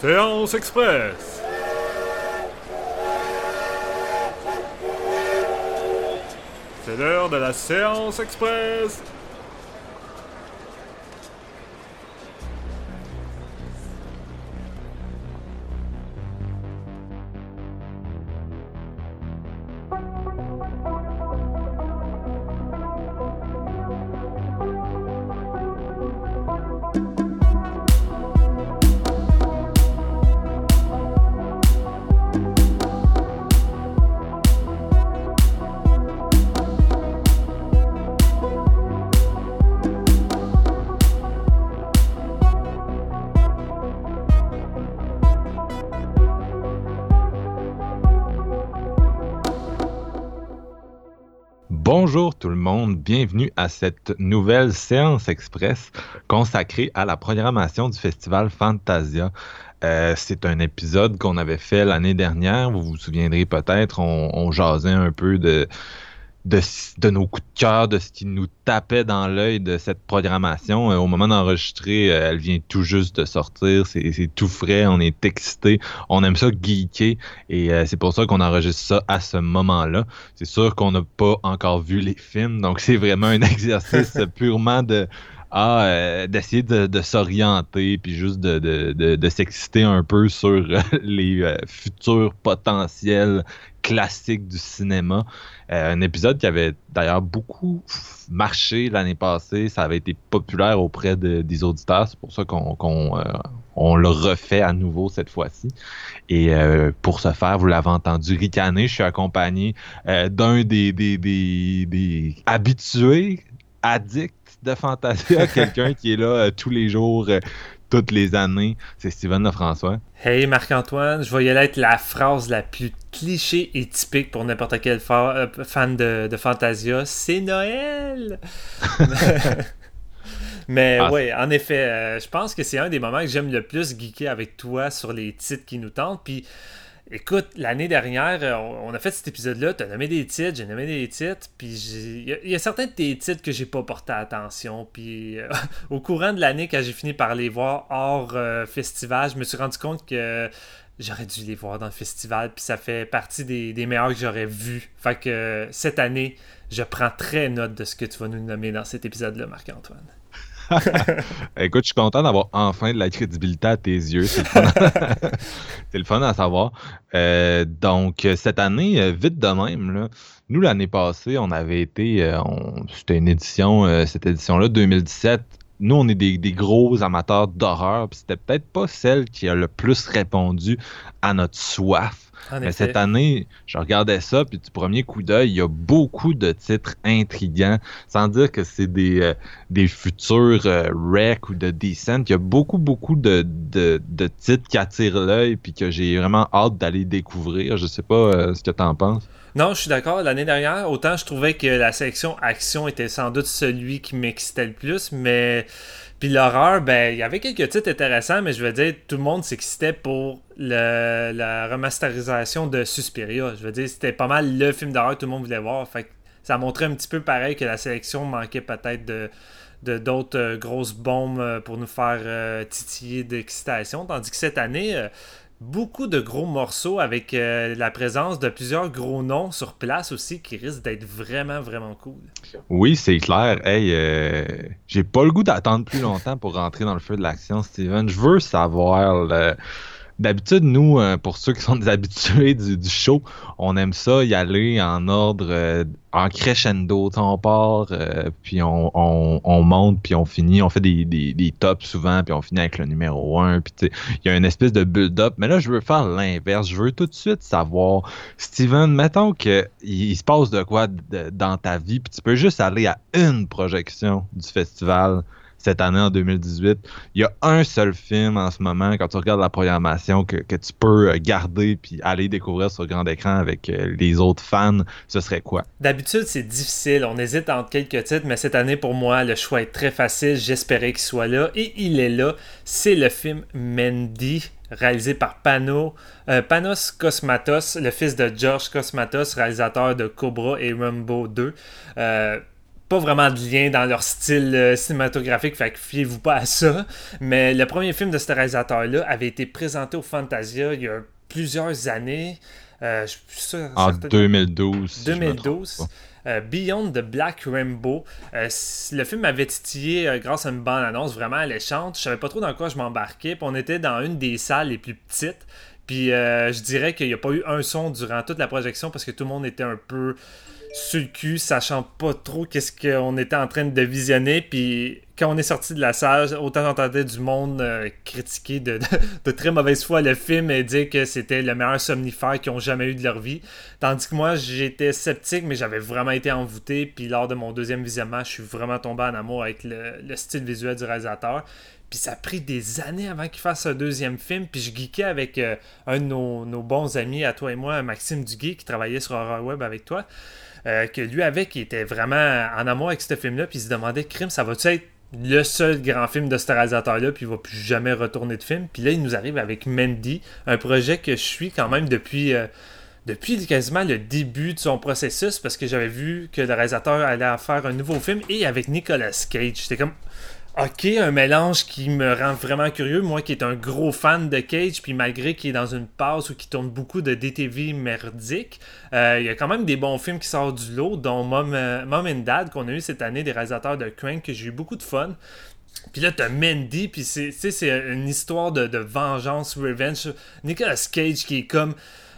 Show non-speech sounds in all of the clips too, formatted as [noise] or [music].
Séance Express. C'est l'heure de la séance express. Bienvenue à cette nouvelle séance express consacrée à la programmation du festival Fantasia. Euh, c'est un épisode qu'on avait fait l'année dernière, vous vous souviendrez peut-être, on, on jasait un peu de, de, nos coups de cœur, de ce qui nous tapait dans l'œil de cette programmation. Euh, au moment d'enregistrer, euh, elle vient tout juste de sortir, c'est tout frais, on est excité, on aime ça geeker. Et euh, c'est pour ça qu'on enregistre ça à ce moment-là. C'est sûr qu'on n'a pas encore vu les films, donc c'est vraiment un [laughs] exercice purement de ah, d'essayer de, de s'orienter puis juste de, s'exciter un peu sur les futurs potentiels classiques du cinéma. Euh, un épisode qui avait d'ailleurs beaucoup marché l'année passée. Ça avait été populaire auprès de, des auditeurs. C'est pour ça qu'on qu'on, on le refait à nouveau cette fois-ci. Et pour ce faire, vous l'avez entendu ricaner, je suis accompagné d'un des, des, des, des habitués addicts de Fantasia, [laughs] quelqu'un qui est là euh, tous les jours, euh, toutes les années. C'est Steven Lefrançois. Hey Marc-Antoine, je vais y aller être la phrase la plus cliché et typique pour n'importe quel fa euh, fan de, de Fantasia. C'est Noël! [laughs] Mais ah, oui, en effet, euh, je pense que c'est un des moments que j'aime le plus geeker avec toi sur les titres qui nous tentent. Puis Écoute, l'année dernière, euh, on a fait cet épisode-là, tu as nommé des titres, j'ai nommé des titres, puis il y, a certains de tes titres que j'ai pas porté attention, puis euh, [laughs] au courant de l'année, quand j'ai fini par les voir hors euh, festival, je me suis rendu compte que j'aurais dû les voir dans le festival, puis ça fait partie des, des meilleurs que j'aurais vus. Fait que cette année, je prends très note de ce que tu vas nous nommer dans cet épisode-là, Marc-Antoine. [laughs] Écoute, je suis content d'avoir enfin de la crédibilité à tes yeux. C'est le fun, [laughs] le fun à savoir. Euh, donc, cette année, euh, vite de même, là, nous, l'année passée, on avait été, euh, c'était une édition, euh, cette édition-là, 2017. Nous, on est des, des gros amateurs d'horreur, puis c'était peut-être pas celle qui a le plus répondu à notre soif mais cette année, je regardais ça, puis du premier coup d'œil, il y a beaucoup de titres intrigants, sans dire que c'est des, euh, des futurs euh, ou de Decent. Il y a beaucoup, beaucoup de, de, de titres qui attirent l'œil, puis que j'ai vraiment hâte d'aller découvrir. Je sais pas euh, ce que tu en penses. Non, je suis d'accord. L'année dernière, autant je trouvais que la sélection action était sans doute celui qui m'excitait le plus, mais puis l'horreur, ben, il y avait quelques titres intéressants, mais je veux dire, tout le monde s'excitait pour la remasterisation de Suspiria. Je veux dire, c'était pas mal le film d'horreur que tout le monde voulait voir. Fait que ça montrait un petit peu pareil que la sélection manquait peut-être de d'autres euh, grosses bombes euh, pour nous faire euh, titiller d'excitation. Tandis que cette année, beaucoup de gros morceaux avec euh, la présence de plusieurs gros noms sur place aussi qui risquent d'être vraiment, vraiment cool. Oui, c'est clair. Hey, euh, j'ai pas le goût d'attendre plus longtemps pour rentrer dans le feu de l'action, Steven. Je veux savoir. Le D'habitude, nous, euh, pour ceux qui sont des [laughs] habitués du, show, on aime ça y aller en ordre, euh, en crescendo. On part, euh, puis on, on, on, monte, puis on finit. On fait des, des, tops souvent, puis on finit avec le numéro 1. Puis il y a une espèce de build-up. Mais là, je veux faire l'inverse. Je veux tout de suite savoir, Steven, mettons qu'il il se passe de quoi dans ta vie, puis tu peux juste aller à une projection du festival cette année en 2018. Il y a un seul film en ce moment, quand tu regardes la programmation, que, tu peux euh, garder puis aller découvrir sur grand écran avec euh, les autres fans. Ce serait quoi? D'habitude, c'est difficile. On hésite entre quelques titres, mais cette année, pour moi, le choix est très facile. J'espérais qu'il soit là. Et il est là. C'est le film Mandy réalisé par Pano, euh, Panos Cosmatos, le fils de George Cosmatos, réalisateur de Cobra et Rambo 2. Euh, pas vraiment de lien dans leur style euh, cinématographique, fait que fiez-vous pas à ça. Mais le premier film de ce réalisateur-là avait été présenté au Fantasia il y a plusieurs années. Euh, en 2012. 2012. Euh, Beyond the Black Rainbow. le film m'avait titillé grâce à une bande annonce vraiment alléchante. Je savais pas trop dans quoi je m'embarquais. on était dans une des salles les plus petites. Puis je dirais qu'il n'y a pas eu un son durant toute la projection parce que tout le monde était un peu sur le cul, sachant pas trop qu'est-ce qu'on était en train de visionner. Puis quand on est sorti de la salle, autant j'entendais du monde euh, critiquer de, très mauvaise foi le film et dire que c'était le meilleur somnifère qu'ils ont jamais eu de leur vie. Tandis que moi, j'étais sceptique, mais j'avais vraiment été envoûté. Puis lors de mon deuxième visionnement, je suis vraiment tombé en amour avec le, style visuel du réalisateur. Puis ça a pris des années avant qu'il fasse un deuxième film. Puis je geekais avec euh, un de nos, bons amis, à toi et moi, Maxime Duguay, qui travaillait sur Horror Web avec toi. Euh, que lui avait, qui était vraiment en amour avec ce film-là, puis il se demandait, crime, ça va-tu être le seul grand film de ce réalisateur-là, puis il va plus jamais retourner de film. Puis là, il nous arrive avec Mandy, un projet que je suis quand même depuis, euh, depuis quasiment le début de son processus, parce que j'avais vu que le réalisateur allait faire un nouveau film, et avec Nicolas Cage. J'étais comme, Ok, un mélange qui me rend vraiment curieux. Moi qui est un gros fan de Cage, puis malgré qu'il est dans une passe où il tourne beaucoup de DTV merdique, euh, il y a quand même des bons films qui sortent du lot, dont Mom, euh, Mom and Dad qu'on a eu cette année, des réalisateurs de Crank, que j'ai eu beaucoup de fun. Puis là, t'as Mandy, puis c'est une histoire de, de vengeance, revenge. Nicolas Cage qui est comme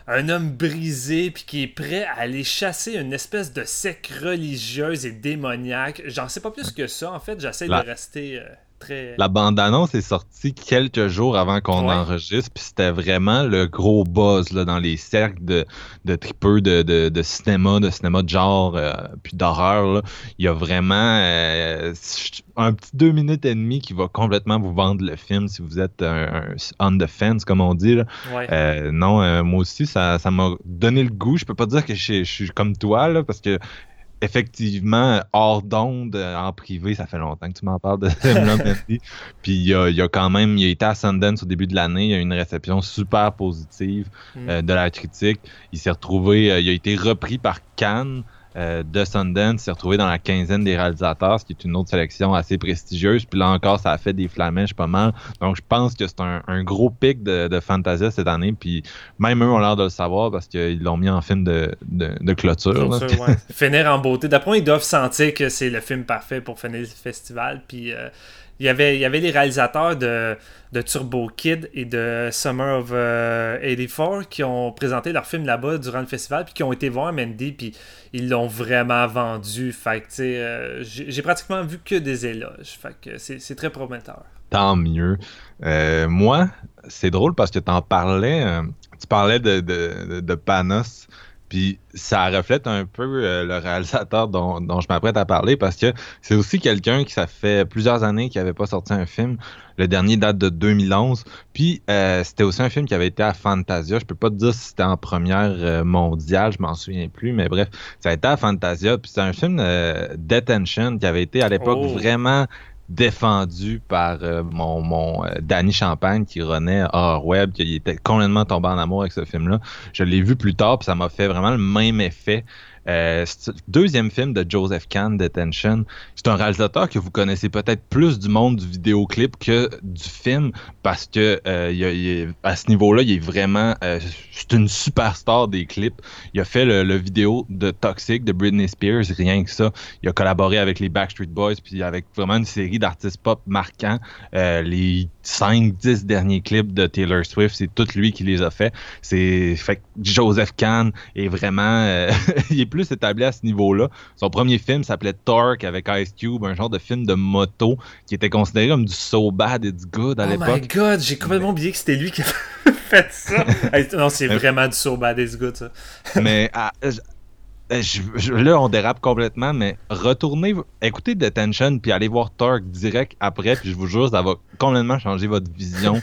un homme brisé puis qui est prêt à aller chasser une espèce de secte religieuse et démoniaque. J'en sais pas plus que ça. En fait, j'essaie de rester. Euh, la bande-annonce est sortie quelques jours avant qu'on enregistre, puis c'était vraiment le gros buzz là, dans les cercles de, de tripeux de, de, cinéma, de cinéma de genre, euh, puis d'horreur. Il y a vraiment euh, un petit deux minutes et demie qui va complètement vous vendre le film si vous êtes un, on the fence, comme on dit. Euh, non, moi aussi, ça m'a donné le goût. Je peux pas dire que je, je suis comme toi, là, parce que effectivement, hors d'onde, euh, en privé, ça fait longtemps que tu m'en parles de [laughs] Puis il y a, y a, quand même, il a été à Sundance au début de l'année, il y a eu une réception super positive mm. euh, de la critique. Il s'est retrouvé, euh, il a été repris par Cannes. Euh, de Sundance s'est retrouvé dans la quinzaine des réalisateurs, ce qui est une autre sélection assez prestigieuse. Puis là encore, ça a fait des flamèches pas mal. Donc je pense que c'est un, gros pic de, de, Fantasia cette année. Puis même eux ont l'air de le savoir parce qu'ils l'ont mis en film de, de, clôture. [laughs] finir en beauté. D'après moi, ils doivent sentir que c'est le film parfait pour finir le festival. Puis euh, il y avait, il y avait les réalisateurs de, de Turbo Kid et de Summer of 84 euh, qui ont présenté leur film là-bas durant le festival puis qui ont été voir Mandy puis ils l'ont vraiment vendu. Fait que, euh, j'ai pratiquement vu que des éloges. Fait que c'est très prometteur. Tant mieux. Euh, moi, c'est drôle parce que tu en parlais, tu parlais de, de, de Panos puis ça reflète un peu euh, le réalisateur dont, je m'apprête à parler parce que c'est aussi quelqu'un qui ça fait plusieurs années qu'il n'avait pas sorti un film. Le dernier date de 2011. Puis euh, c'était aussi un film qui avait été à Fantasia. Je peux pas te dire si c'était en première euh, mondiale, je m'en souviens plus, mais bref, ça a été à Fantasia. Puis c'est un film Detention qui avait été à l'époque oh. vraiment défendu par euh, mon, mon euh, Danny Champagne qui renaît hors web, qui était complètement tombé en amour avec ce film-là. Je l'ai vu plus tard, puis ça m'a fait vraiment le même effet. Euh, deuxième film de Joseph Kahn, Detention. C'est un réalisateur que vous connaissez peut-être plus du monde du vidéoclip que du film parce que euh, à ce niveau-là, il est vraiment euh, c'est une superstar des clips. Il a fait le, vidéo de Toxic de Britney Spears, rien que ça. Il a collaboré avec les Backstreet Boys puis avec vraiment une série d'artistes pop marquants. les 5-10 derniers clips de Taylor Swift, c'est tout lui qui les a fait. C'est fait Joseph Kahn est vraiment [laughs] il est plus établi à ce niveau-là. Son premier film s'appelait Torque avec Ice Cube, un genre de film de moto qui était considéré comme du so bad it's good à l'époque. Oh my god, j'ai complètement oublié que c'était lui qui a [laughs] fait ça. [laughs] non, c'est vraiment du so bad it's good ça. [laughs] mais ah, là, on dérape complètement, mais retournez, écoutez Detention puis allez voir Torque direct après, puis je vous jure, ça va complètement changer votre vision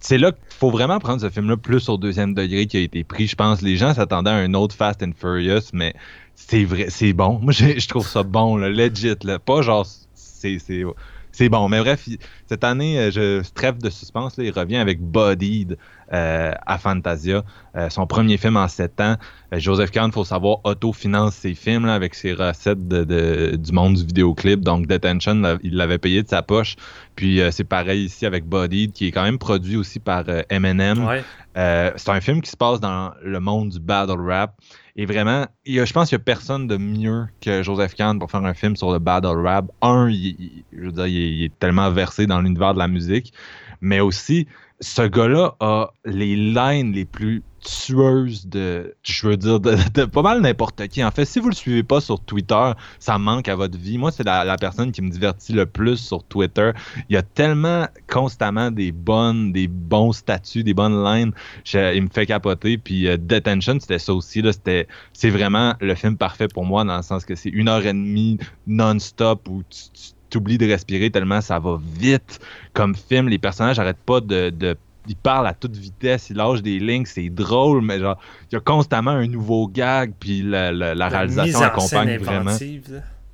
c'est là qu'il faut vraiment prendre ce film-là plus au deuxième degré qui a été pris. Je pense les gens s'attendaient à un autre Fast and Furious, mais c'est vrai, c'est bon. [laughs] Moi, je trouve ça bon, là, legit, là. Pas genre, c'est, c'est, bon. Mais bref, cette année, euh, je trêve de suspense, là, il revient avec Bodied à Fantasia. son premier film en sept ans. Joseph Kahn, faut savoir, autofinance ses films avec ses recettes de, du monde du vidéoclip. Donc Detention, il l'avait payé de sa poche. Puis c'est pareil ici avec Bodied, qui est quand même produit aussi par Eminem. c'est un film qui se passe dans le monde du battle rap. Et vraiment, je pense qu'il n'y a personne de mieux que Joseph Kahn pour faire un film sur le battle rap. Un, il, je veux dire, il, est tellement versé dans l'univers de la musique, mais aussi, ce gars-là a les lines les plus tueuse de, je veux dire, de, pas mal n'importe qui. En fait, si vous le suivez pas sur Twitter, ça manque à votre vie. Moi, c'est la, personne qui me divertit le plus sur Twitter. Il y a tellement constamment des bonnes, des bons statuts, des bonnes lines. il me fait capoter. Puis euh, Detention, c'était ça aussi. Là, c'était, c'est vraiment le film parfait pour moi dans le sens que c'est une heure et demie non-stop où tu, oublies de respirer tellement ça va vite comme film. Les personnages n'arrêtent pas de, de il parle à toute vitesse, il lâche des lignes, c'est drôle, mais genre, il y a constamment un nouveau gag, puis la, réalisation accompagne vraiment.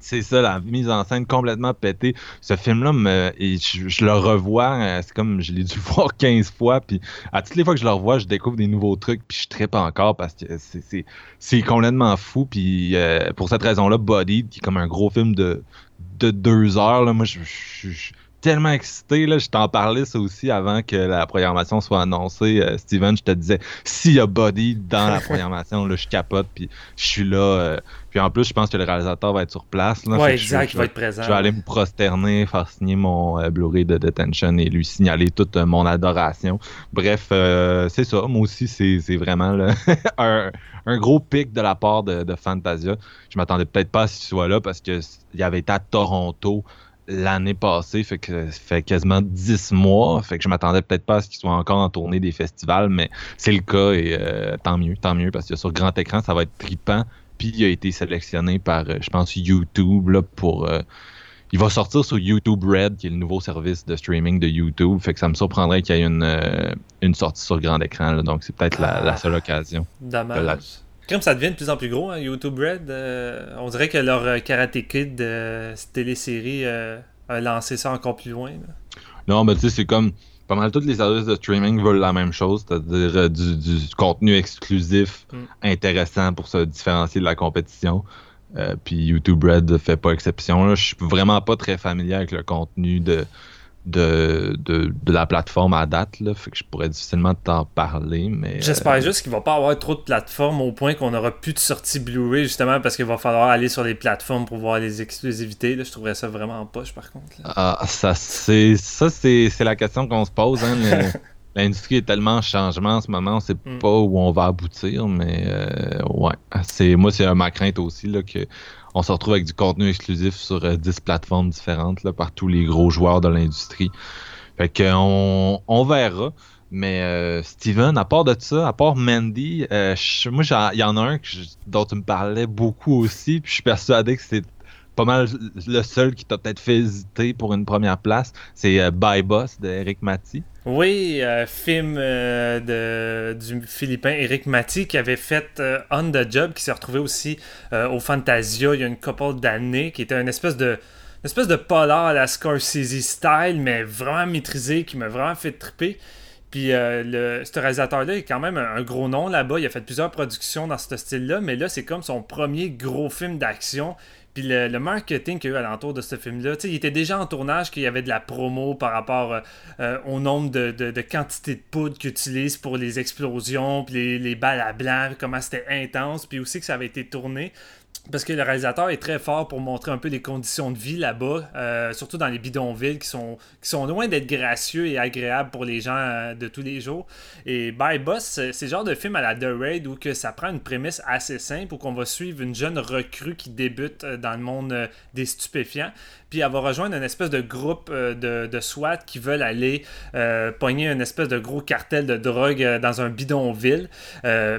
C'est ça, la mise en scène complètement pétée. Ce film-là, je, le revois, euh, c'est comme je l'ai dû [laughs] voir 15 fois, puis à toutes les fois que je le revois, je découvre des nouveaux trucs, puis je trippe encore parce que c'est complètement fou. Puis euh, pour cette raison-là, Body, qui est comme un gros film de, de deux heures, là, moi, je, je tellement excité. Là, je t'en parlais ça aussi avant que la programmation soit annoncée. Euh, Steven, je te disais, s'il y a Body dans la [laughs] programmation, là, je capote, puis je suis là. Euh, puis en plus, je pense que le réalisateur va être sur place. Là, ouais, exact, il va être présent. Je vais aller me prosterner, faire signer mon euh, Blu-ray de Detention et lui signaler toute mon adoration. Bref, c'est ça. Moi aussi, c'est vraiment [laughs] un, un, gros pic de la part de, de Fantasia. Je m'attendais peut-être pas à ce qu'il soit là parce qu'il avait été à Toronto l'année passée, fait que fait quasiment 10 mois, fait que je m'attendais peut-être pas à ce qu'il soit encore en tournée des festivals, mais c'est le cas et euh, tant mieux, tant mieux, parce que sur grand écran, ça va être tripant. Puis il a été sélectionné par, euh, je pense, YouTube là, pour. Euh, il va sortir sur YouTube Red, qui est le nouveau service de streaming de YouTube. Fait que ça me surprendrait qu'il y ait une, une sortie sur grand écran. donc c'est peut-être la, seule occasion. Dommage. Comme ça devient de plus en plus gros, hein, YouTube Red, euh, on dirait que leur euh, Karate Kid euh, télésérie a lancé ça encore plus loin. Non, mais tu sais, c'est comme pas mal tous les services de streaming veulent la même chose, c'est-à-dire du, contenu exclusif mm. intéressant pour se différencier de la compétition. puis YouTube Red fait pas exception. Je suis vraiment pas très familier avec le contenu de de, de, la plateforme à date, là, fait que je pourrais difficilement t'en parler, mais... J'espère euh, juste qu'il va pas avoir trop de plateformes au point qu'on aura plus de sortie Blu-ray, justement, parce qu'il va falloir aller sur les plateformes pour voir les exclusivités, là, je trouverais ça vraiment en poche, par contre. Ah, ça, c'est ça c'est la question qu'on se pose, hein, [laughs] L'industrie est tellement en changement en ce moment, on sait mm. pas où on va aboutir, mais euh, ouais. C'est, moi, c'est ma crainte aussi là, que on se retrouve avec du contenu exclusif sur 10 euh, plateformes différentes là, par tous les gros joueurs de l'industrie. Fait qu'on on verra. Mais euh, Steven, à part de ça, à part Mandy, euh, moi il y en a un dont tu me parlais beaucoup aussi, puis je suis persuadé que c'est pas mal le seul qui t'a peut-être fait hésiter pour une première place, c'est euh, By Boss de Eric Matty. Oui, euh, film euh, de, du Philippin Eric Matty qui avait fait On the Job, qui s'est retrouvé aussi au Fantasia il y a une couple d'années, qui était une espèce de espèce de polar à la Scorsese style, mais vraiment maîtrisé, qui m'a vraiment fait triper. Puis le, ce réalisateur-là est quand même un, gros nom là-bas. Il a fait plusieurs productions dans ce style-là, mais là, c'est comme son premier gros film d'action. Puis le, marketing qu'il y a eu alentour de ce film-là, il était déjà en tournage, qu'il y avait de la promo par rapport euh, euh, au nombre de, de, quantités de poudre qu'ils utilisent pour les explosions, puis les, les balles à blanc, comment c'était intense, puis aussi que ça avait été tourné parce que le réalisateur est très fort pour montrer un peu les conditions de vie là-bas, euh, surtout dans les bidonvilles qui sont, loin d'être gracieux et agréables pour les gens euh, de tous les jours. Et By Boss, c'est le genre de film à la The Raid où que ça prend une prémisse assez simple où qu'on va suivre une jeune recrue qui débute euh, dans le monde des stupéfiants puis elle va rejoindre une espèce de groupe euh, de, SWAT qui veulent aller euh, pogner une espèce de gros cartel de drogue euh, dans un bidonville.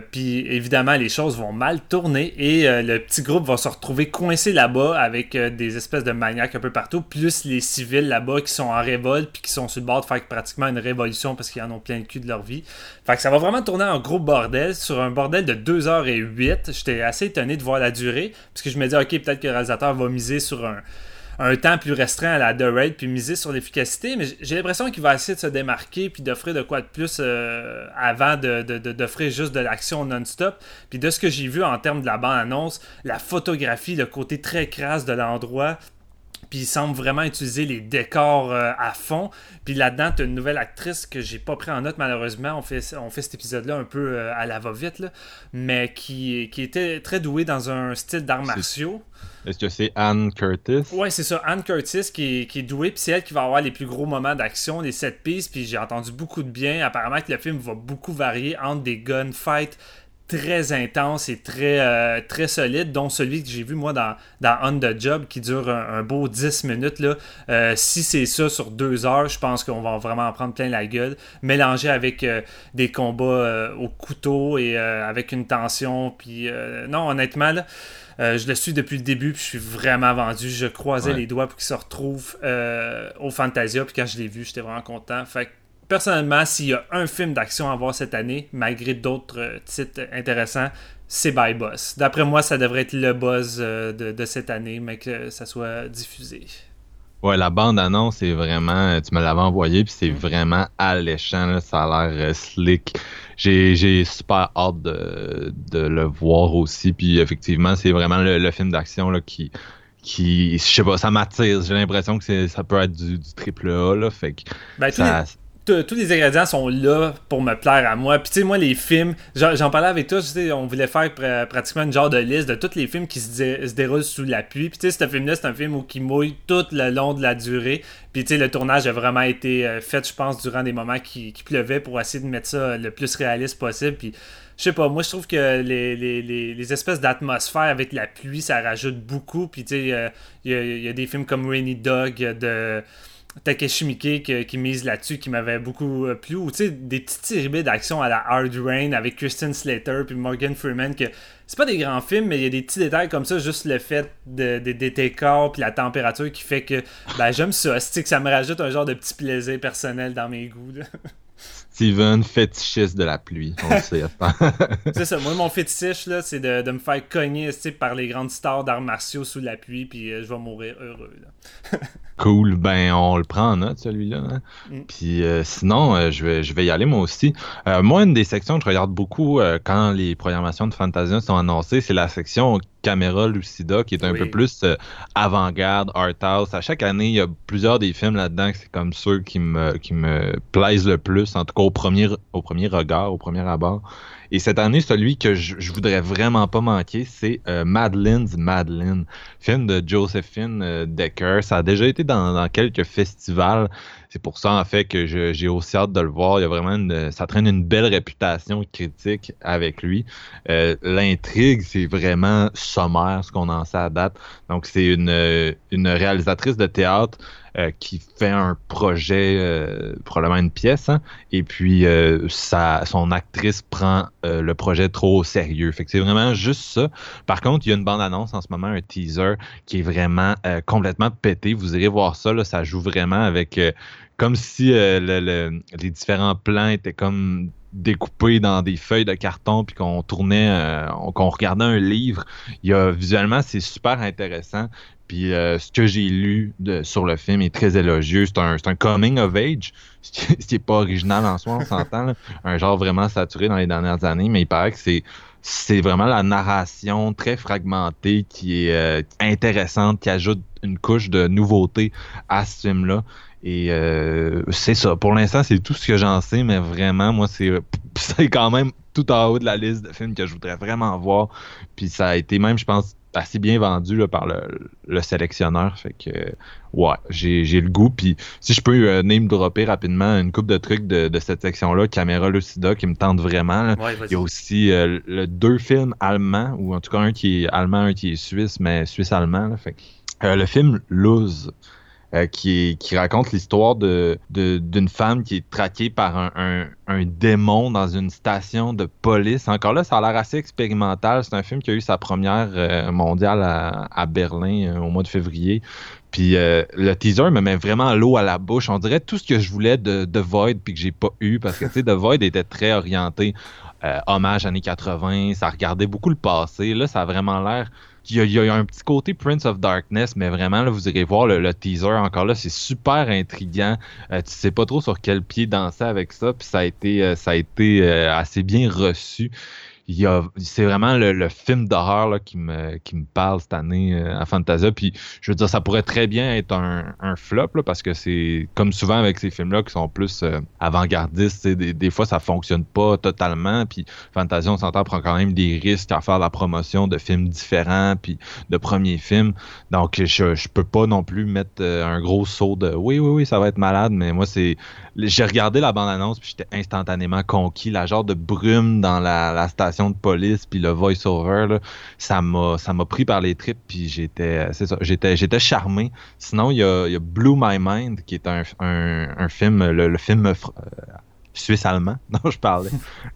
puis évidemment, les choses vont mal tourner et le petit groupe va se retrouver coincé là-bas avec des espèces de maniaques un peu partout, plus les civils là-bas qui sont en révolte puis qui sont sur le bord de faire pratiquement une révolution parce qu'ils en ont plein le cul de leur vie. Fait que ça va vraiment tourner en gros bordel sur un bordel de 2h08. J'étais assez étonné de voir la durée parce que je me dis, ok, peut-être que le réalisateur va miser sur un un temps plus restreint à la The Raid puis miser sur l'efficacité, mais j'ai l'impression qu'il va essayer de se démarquer puis d'offrir de quoi de plus euh, avant d'offrir de, juste de l'action non-stop. Puis de ce que j'ai vu en termes de la bande-annonce, la photographie, le côté très crasse de l'endroit, puis il semble vraiment utiliser les décors euh, à fond. Puis là-dedans, tu as une nouvelle actrice que j'ai pas pris en note malheureusement. On fait, on fait cet épisode-là un peu euh, à la va-vite, mais qui, qui était très douée dans un style d'arts martiaux. Est-ce que c'est Anne Curtis? Ouais, c'est ça, Anne Curtis qui est, qui est douée, puis c'est elle qui va avoir les plus gros moments d'action, les sept pistes, puis j'ai entendu beaucoup de bien. Apparemment que le film va beaucoup varier entre des gunfights très intense et très, euh, très solide, dont celui que j'ai vu moi dans, dans On the Job qui dure un, beau 10 minutes. Là. Euh, si c'est ça sur deux heures, je pense qu'on va vraiment en prendre plein la gueule. Mélangé avec euh, des combats au couteau et avec une tension. Puis non, honnêtement, là, je le suis depuis le début, puis je suis vraiment vendu. Je croisais les doigts pour qu'il se retrouve au Fantasia, puis quand je l'ai vu, j'étais vraiment content. Fait personnellement, s'il y a un film d'action à voir cette année, malgré d'autres euh, titres intéressants, c'est By Boss. D'après moi, ça devrait être le buzz euh, de, cette année, mais que ça soit diffusé. Ouais, la bande-annonce est vraiment. Tu me l'avais envoyé, puis c'est mm. vraiment alléchant. Ça a l'air euh, slick. J'ai super hâte de, le voir aussi. Puis effectivement, c'est vraiment le, film d'action qui, qui. Je sais pas, ça m'attire. J'ai l'impression que ça peut être du, triple A. Là, fait que ben, ça, tous les ingrédients sont là pour me plaire à moi. Puis tu sais, moi, les films, j'en parlais avec toi, on voulait faire pratiquement une genre de liste de tous les films qui se, déroulent sous la pluie. Puis tu sais, ce film-là, c'est un film où qui mouille tout le long de la durée. Puis tu sais, le tournage a vraiment été euh, fait, je pense, durant des moments qui, qui pleuvaient pour essayer de mettre ça le plus réaliste possible. Puis je sais pas, moi je trouve que les, les, espèces d'atmosphère avec la pluie, ça rajoute beaucoup. Puis tu sais, euh, il y, y, a des films comme Rainy Dog de Takeshi Miike qui, mise là-dessus, qui m'avait beaucoup euh, plu. Ou tu sais, des petites séries d'action à la Hard Rain avec Kristen Slater puis Morgan Freeman. que C'est pas des grands films, mais il y a des petits détails comme ça, juste le fait de, des décors puis la température qui fait que ben, j'aime ça. C'est que ça me rajoute un genre de petit plaisir personnel dans mes goûts. Steven, fétichiste de la pluie, on sait. [laughs] c'est ça, moi mon fétiche, là, c'est de, me faire cogner par les grandes stars d'arts martiaux sous la pluie, puis euh, je vais mourir heureux. [laughs] cool, ben on le prend en note celui-là. Hein. Mm. Puis euh, sinon, euh, je, vais, je vais y aller moi aussi. moi, une des sections que je regarde beaucoup quand les programmations de Fantasia sont annoncées, c'est la section caméra lucida qui est un peu plus euh, avant-garde, art house. À chaque année, il y a plusieurs des films là-dedans c'est comme ceux qui me, qui me plaisent le plus, en tout cas au premier, au premier regard, au premier abord. Et cette année, celui que je, voudrais vraiment pas manquer, c'est euh, Madeline's Madeline, film de Josephine euh, Decker. Ça a déjà été dans, dans quelques festivals. C'est pour ça, en fait, que j'ai aussi hâte de le voir. Il y a vraiment ça traîne une belle réputation critique avec lui. Euh, l'intrigue, c'est vraiment sommaire, ce qu'on en sait à date. Donc, c'est une, une réalisatrice de théâtre euh, qui fait un projet, euh, probablement une pièce, hein, et puis sa, son actrice prend le projet trop au sérieux. Fait que c'est vraiment juste ça. Par contre, il y a une bande-annonce en ce moment, un teaser, qui est vraiment complètement pété. Vous irez voir ça, là, ça joue vraiment avec comme si euh, les différents plans étaient comme découpés dans des feuilles de carton puis qu'on tournait euh, qu'on regardait un livre il y a visuellement c'est super intéressant puis euh, ce que j'ai lu sur le film est très élogieux c'est un, un coming of age [laughs] ce qui n'est pas original en soi on s'entend un genre vraiment saturé dans les dernières années mais il paraît que c'est c'est vraiment la narration très fragmentée qui est intéressante, qui ajoute une couche de nouveauté à ce film-là. Et euh, c'est ça. Pour l'instant, c'est tout ce que j'en sais, mais vraiment, moi, c'est [laughs] quand même tout en haut de la liste de films que je voudrais vraiment voir. Puis ça a été même, je pense, assez bien vendu là, par le, sélectionneur. Fait que, ouais, j'ai, le goût. Puis si je peux euh, name dropper rapidement une coupe de trucs de, cette section-là, Caméra Lucida, qui me tente vraiment. Il y a aussi euh, le deux films allemands, ou en tout cas un qui est allemand, un qui est suisse, mais suisse-allemand. Fait le film Lose euh, qui, raconte l'histoire d'une femme qui est traquée par un, démon dans une station de police. Encore là, ça a l'air assez expérimental. C'est un film qui a eu sa première euh, mondiale à, Berlin euh, au mois de février. Puis le teaser me met vraiment l'eau à la bouche. On dirait tout ce que je voulais de, Void puis que j'ai pas eu parce que The Void était très orienté hommage années 80. Ça regardait beaucoup le passé. Là, ça a vraiment l'air il y, a, un petit côté Prince of Darkness, mais vraiment, là, vous irez voir le, teaser encore là, c'est super intriguant. Euh, tu sais pas trop sur quel pied danser avec ça, puis ça a été, euh, ça a été euh, assez bien reçu c'est vraiment le, film d'horreur qui me, qui me parle cette année euh, à Fantasia. Puis je veux dire, ça pourrait très bien être un, flop parce que c'est comme souvent avec ces films-là qui sont plus euh, avant-gardistes. Des, des fois, ça fonctionne pas totalement. Puis Fantasia, on s'entend, prend quand même des risques à faire la promotion de films différents puis de premiers films. Donc je, je peux pas non plus mettre euh, un gros saut de oui, oui, oui, ça va être malade. Mais moi, c'est j'ai regardé la bande-annonce puis j'étais instantanément conquis. La genre de brume dans la, station de police puis le voice-over, ça m'a ça m'a pris par les tripes puis j'étais c'est ça, j'étais j'étais charmé. Sinon il y a, y a, Blue My Mind qui est un, un, film le, film euh, suisse-allemand [laughs] dont je parlais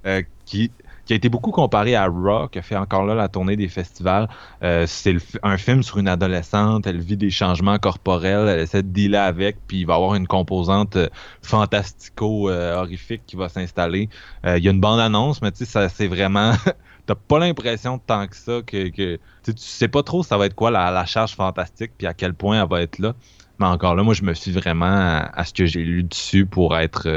euh, qui qui a été beaucoup comparé à Raw, qui a fait encore là la tournée des festivals. Euh, c'est un film sur une adolescente, elle vit des changements corporels, elle essaie de dealer avec, puis il va y avoir une composante euh, fantastico-horrifique qui va s'installer. Euh, il y a une bande-annonce, mais tu sais, c'est vraiment... [laughs] T'as pas l'impression tant que ça que, que tu sais pas trop ça va être quoi la, charge fantastique puis à quel point elle va être là. Mais encore là, moi, je me fie vraiment à, ce que j'ai lu dessus pour être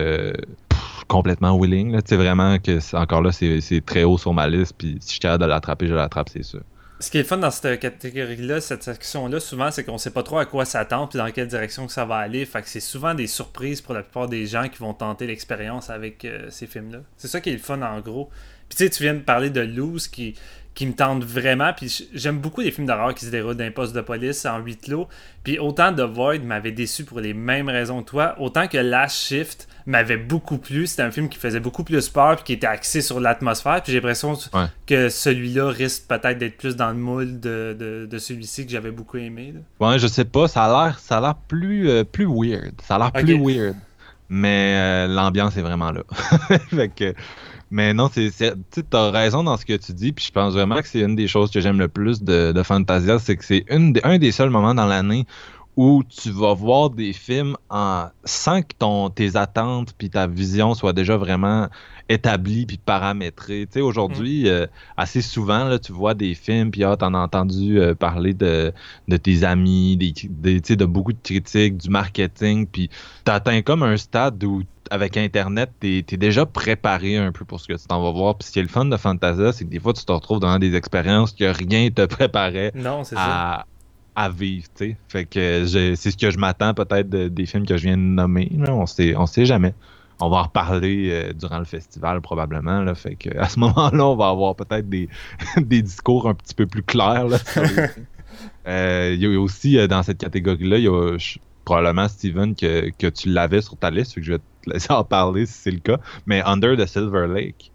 complètement willing. C'est vraiment que encore là, c'est très haut sur ma liste. Puis si je suis capable de l'attraper, je l'attrape, c'est sûr. Ce qui est fun dans cette catégorie-là, cette section-là, souvent, c'est qu'on sait pas trop à quoi s'attendre puis dans quelle direction que ça va aller. Fait que c'est souvent des surprises pour la plupart des gens qui vont tenter l'expérience avec euh, ces films-là. C'est ça qui est le fun en gros. Puis tu sais, tu viens de parler de Loose qui, qui me tente vraiment. Puis j'aime beaucoup les films d'horreur qui se déroulent d'un poste de police en huit lots. Puis autant The Void m'avait déçu pour les mêmes raisons que toi, autant que Last Shift m'avait beaucoup plu. C'était un film qui faisait beaucoup plus peur puis qui était axé sur l'atmosphère. Puis j'ai l'impression que celui-là risque peut-être d'être plus dans le moule de, de, celui-ci que j'avais beaucoup aimé. Ouais, je sais pas. Ça a l'air, ça a l'air plus, euh, plus weird. Ça a l'air plus weird. Mais euh, l'ambiance est vraiment là. [laughs] fait que mais non, c'est, tu as raison dans ce que tu dis, puis je pense vraiment que c'est une des choses que j'aime le plus de, de Fantasia, c'est que c'est un des seuls moments dans l'année où tu vas voir des films en, sans que tes attentes puis ta vision soient déjà vraiment établie puis paramétrée. Tu sais, aujourd'hui, mm. euh, assez souvent, là, tu vois des films puis ah, t'en as entendu euh, parler de, de tes amis, des, des de beaucoup de critiques, du marketing, puis t'atteins comme un stade où avec Internet, t'es es déjà préparé un peu pour ce que tu t'en vas voir. Puis ce qui est le fun de Fantasia, c'est que des fois, tu te retrouves dans des expériences que rien te préparait à, à vivre, tu sais. Fait que c'est ce que je m'attends peut-être des films que je viens de nommer. On sait, on sait jamais. On va en reparler euh, durant le festival probablement. Là, fait que à ce moment-là, on va avoir peut-être des, [laughs] des discours un petit peu plus clairs. [laughs] Euh, il y a aussi euh, dans cette catégorie-là, il y a probablement Steven que, que tu l'avais sur ta liste, fait que je vais te laisser en parler si c'est le cas. Mais Under the Silver Lake.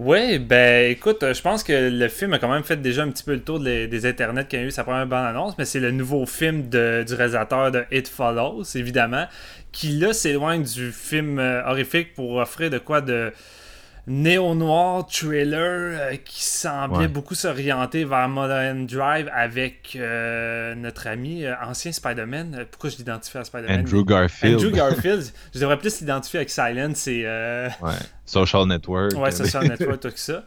Oui, ben écoute, je pense que le film a quand même fait déjà un petit peu le tour des, internets qui a eu sa première bande-annonce, mais c'est le nouveau film de, du réalisateur de It Follows, évidemment, qui là s'éloigne du film euh, horrifique pour offrir de quoi de néo-noir thriller euh, qui semblait beaucoup s'orienter vers Modern Drive avec euh, notre ami euh, ancien Spider-Man. Pourquoi je l'identifie à Spider-Man? Andrew Garfield. Andrew [laughs] Garfield. je devrais plus l'identifier avec Silence et. Ouais. Social Network. Ouais, Social [laughs] Network, tout ça.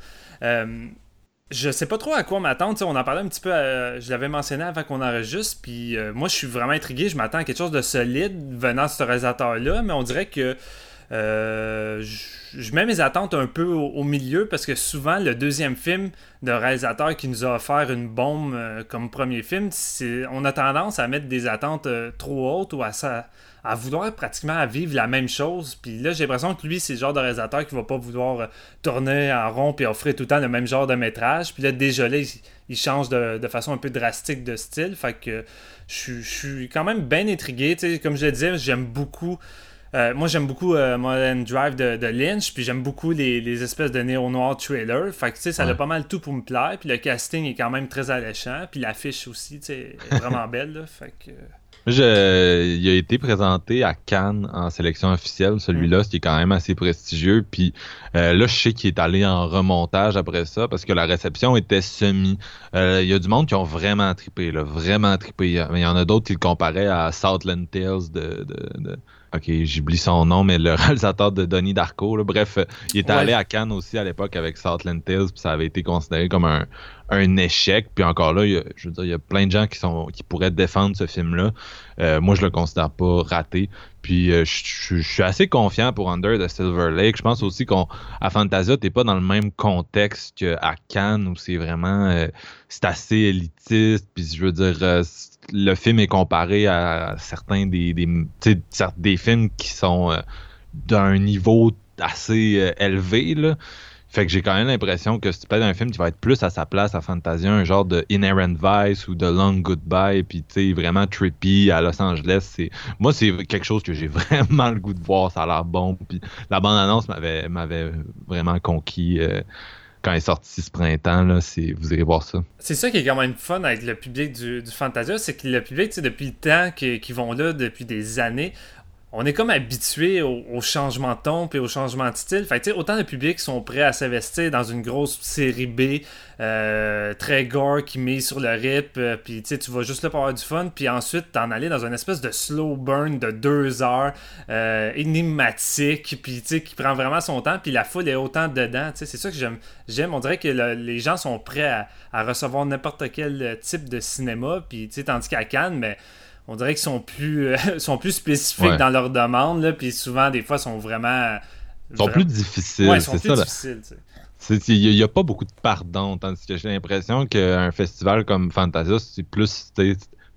je sais pas trop à quoi m'attendre. On en parlait un petit peu, je l'avais mentionné avant qu'on enregistre. Puis moi, je suis vraiment intrigué. Je m'attends à quelque chose de solide venant de ce réalisateur-là. Mais on dirait que euh, je mets mes attentes un peu au, milieu parce que souvent le deuxième film de réalisateur qui nous a offert une bombe euh, comme premier film, on a tendance à mettre des attentes euh, trop hautes ou à, vouloir pratiquement vivre la même chose. Puis là, j'ai l'impression que lui, c'est le genre de réalisateur qui va pas vouloir tourner en rond et offrir tout le temps le même genre de métrage. Puis là, déjà là, il, change de, façon un peu drastique de style. Fait que je, suis quand même bien intrigué. comme je le disais, j'aime beaucoup euh, moi, j'aime beaucoup euh, Modern Drive de, Lynch, puis j'aime beaucoup les, espèces de néo-noir trailer. Fait que, tu sais, ça a pas mal tout pour me plaire. Puis le casting est quand même très alléchant. Puis l'affiche aussi, tu sais, est vraiment [laughs] belle. Fait que... Je, il a été présenté à Cannes en sélection officielle, celui-là, mm. ce qui est quand même assez prestigieux. Puis euh, là, je sais qu'il est allé en remontage après ça parce que la réception était semi. il y a du monde qui ont vraiment trippé, là, vraiment trippé. Il y en a d'autres qui le comparaient à Southland Tales de ok, j'oublie son nom, mais le [laughs] réalisateur de Donnie Darko. Bref, il était allé à Cannes aussi à l'époque avec Southland Tales, puis ça avait été considéré comme un, un échec. Puis encore là, je veux dire, il y a plein de gens qui sont qui pourraient défendre ce film-là. Euh, moi, je le considère pas raté. Puis euh, je, suis assez confiant pour Under the Silver Lake. Je pense aussi qu'à Fantasia, t'es pas dans le même contexte qu'à Cannes où c'est vraiment euh, c'est assez élitiste. Puis je veux dire, le film est comparé à certains des des, des films qui sont d'un niveau assez élevé là. Fait que j'ai quand même l'impression que c'est peut-être un film qui va être plus à sa place à Fantasia, un genre de Inherent Vice ou de Long Goodbye, puis tu vraiment trippy à Los Angeles. C'est... Moi, c'est quelque chose que j'ai [laughs] vraiment le goût de voir, ça a l'air bon. Puis la bande-annonce m'avait, m'avait vraiment conquis. Euh, quand il est sorti ce printemps, là, vous irez voir ça. C'est ça qui est quand même fun avec le public du, du Fantasia, c'est que le public, depuis le temps qu'ils vont là, depuis des années, on est comme habitué au, changement de ton et au changement de style. Fait que, autant le public sont prêts à s'investir dans une grosse série B euh, très gore qui met sur le rip, euh, puis tu vas juste là pour avoir du fun, puis ensuite t'en aller dans une espèce de slow burn de deux heures, euh, énigmatique, puis qui prend vraiment son temps, puis la foule est autant dedans. C'est ça que j'aime. J'aime. On dirait que les gens sont prêts à, recevoir n'importe quel type de cinéma, puis tandis qu'à Cannes, mais on dirait qu'ils sont plus, euh, [laughs] sont plus spécifiques dans leurs demandes, là, puis souvent, des fois, sont vraiment. Ils sont plus difficiles. Ouais, ils sont plus difficiles, il n'y a, pas beaucoup de pardon, tandis que j'ai l'impression qu'un festival comme Fantasia, c'est plus,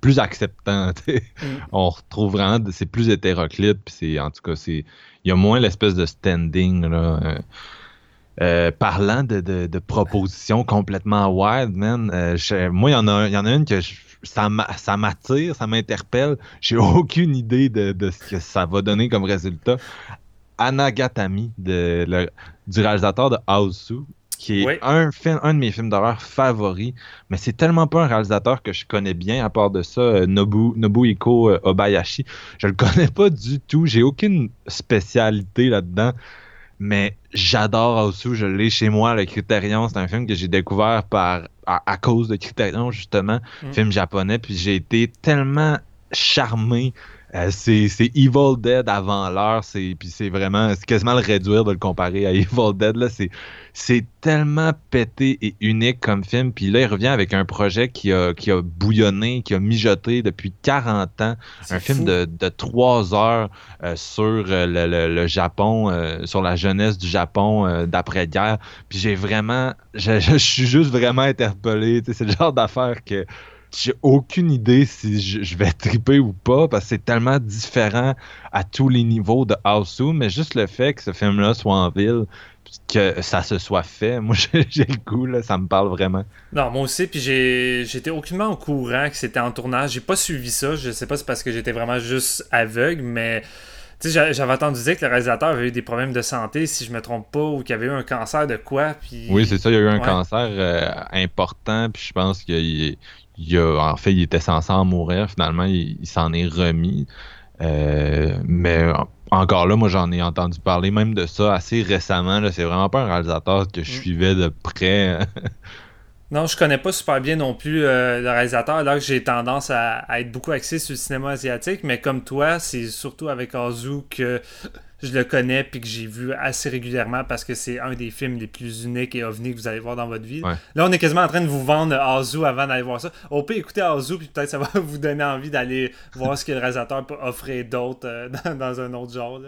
plus acceptant. [laughs] Mm. On retrouve vraiment, c'est plus hétéroclite, puis c'est, en tout cas, c'est, il y a moins l'espèce de standing, là. Euh, euh, parlant de, de, propositions complètement wild, man, moi, il y, en a, y en a une que je, ça m'attire, ça m'interpelle. J'ai [laughs] aucune idée de, ce que ça va donner comme résultat. Anagatami, de, du réalisateur de House qui est un, film, un de mes films d'horreur favoris, mais c'est tellement pas un réalisateur que je connais bien, à part de ça, euh, Nobu, Nobuhiko euh, Obayashi. Je le [laughs] connais pas du tout, j'ai aucune spécialité là-dedans. Mais j'adore Osu, je l'ai chez moi, le Criterion. C'est un film que j'ai découvert par à, cause de Criterion, justement, mm. film japonais. Puis j'ai été tellement charmé. Euh, c'est, Evil Dead avant l'heure. Puis c'est vraiment, c'est quasiment le réduire de le comparer à [laughs] Evil Dead. Là. C'est, c'est tellement pété et unique comme film. Puis là, il revient avec un projet qui a, qui a bouillonné, qui a mijoté depuis 40 ans. Un film de, de 3 heures euh, sur euh, le, Japon, euh, sur la jeunesse du Japon d'après-guerre. Puis j'ai vraiment, je, je, suis juste vraiment interpellé. C'est le genre d'affaire que j'ai aucune idée si je, vais [laughs] triper ou pas parce que c'est tellement différent à tous les niveaux de House mais juste le fait que ce film-là soit en ville, que ça se soit fait, [laughs] moi j'ai le goût, là, ça me parle vraiment. Non, moi aussi, puis j'étais aucunement au courant que c'était en tournage. J'ai pas suivi ça, je sais pas si c'est parce que j'étais vraiment juste aveugle, mais j'avais entendu dire que le réalisateur avait eu des problèmes de santé, si je me trompe pas, ou qu'il avait eu un cancer de quoi. Puis... Oui, c'est ça, il y a eu un cancer euh, important, puis je pense qu'il en fait, il était censé en mourir. Finalement, il, s'en est remis. Euh, mais encore là, moi, j'en ai entendu parler même de ça assez récemment. C'est vraiment pas un réalisateur que je mm. suivais de près. [laughs] non, je connais pas super bien non plus euh, le réalisateur, alors que j'ai tendance à, à, être beaucoup axé sur le cinéma asiatique, mais comme toi, c'est surtout avec Azu que je le connais puis que j'ai vu assez régulièrement parce que c'est un des films les plus uniques et ovnis que vous allez voir dans votre vie. Là, on est quasiment en train de vous vendre Azu avant d'aller voir ça. On peut écouter Azu puis peut-être ça va [laughs] vous donner envie d'aller voir ce que le réalisateur peut offrir d'autre euh, [laughs] dans, un autre genre.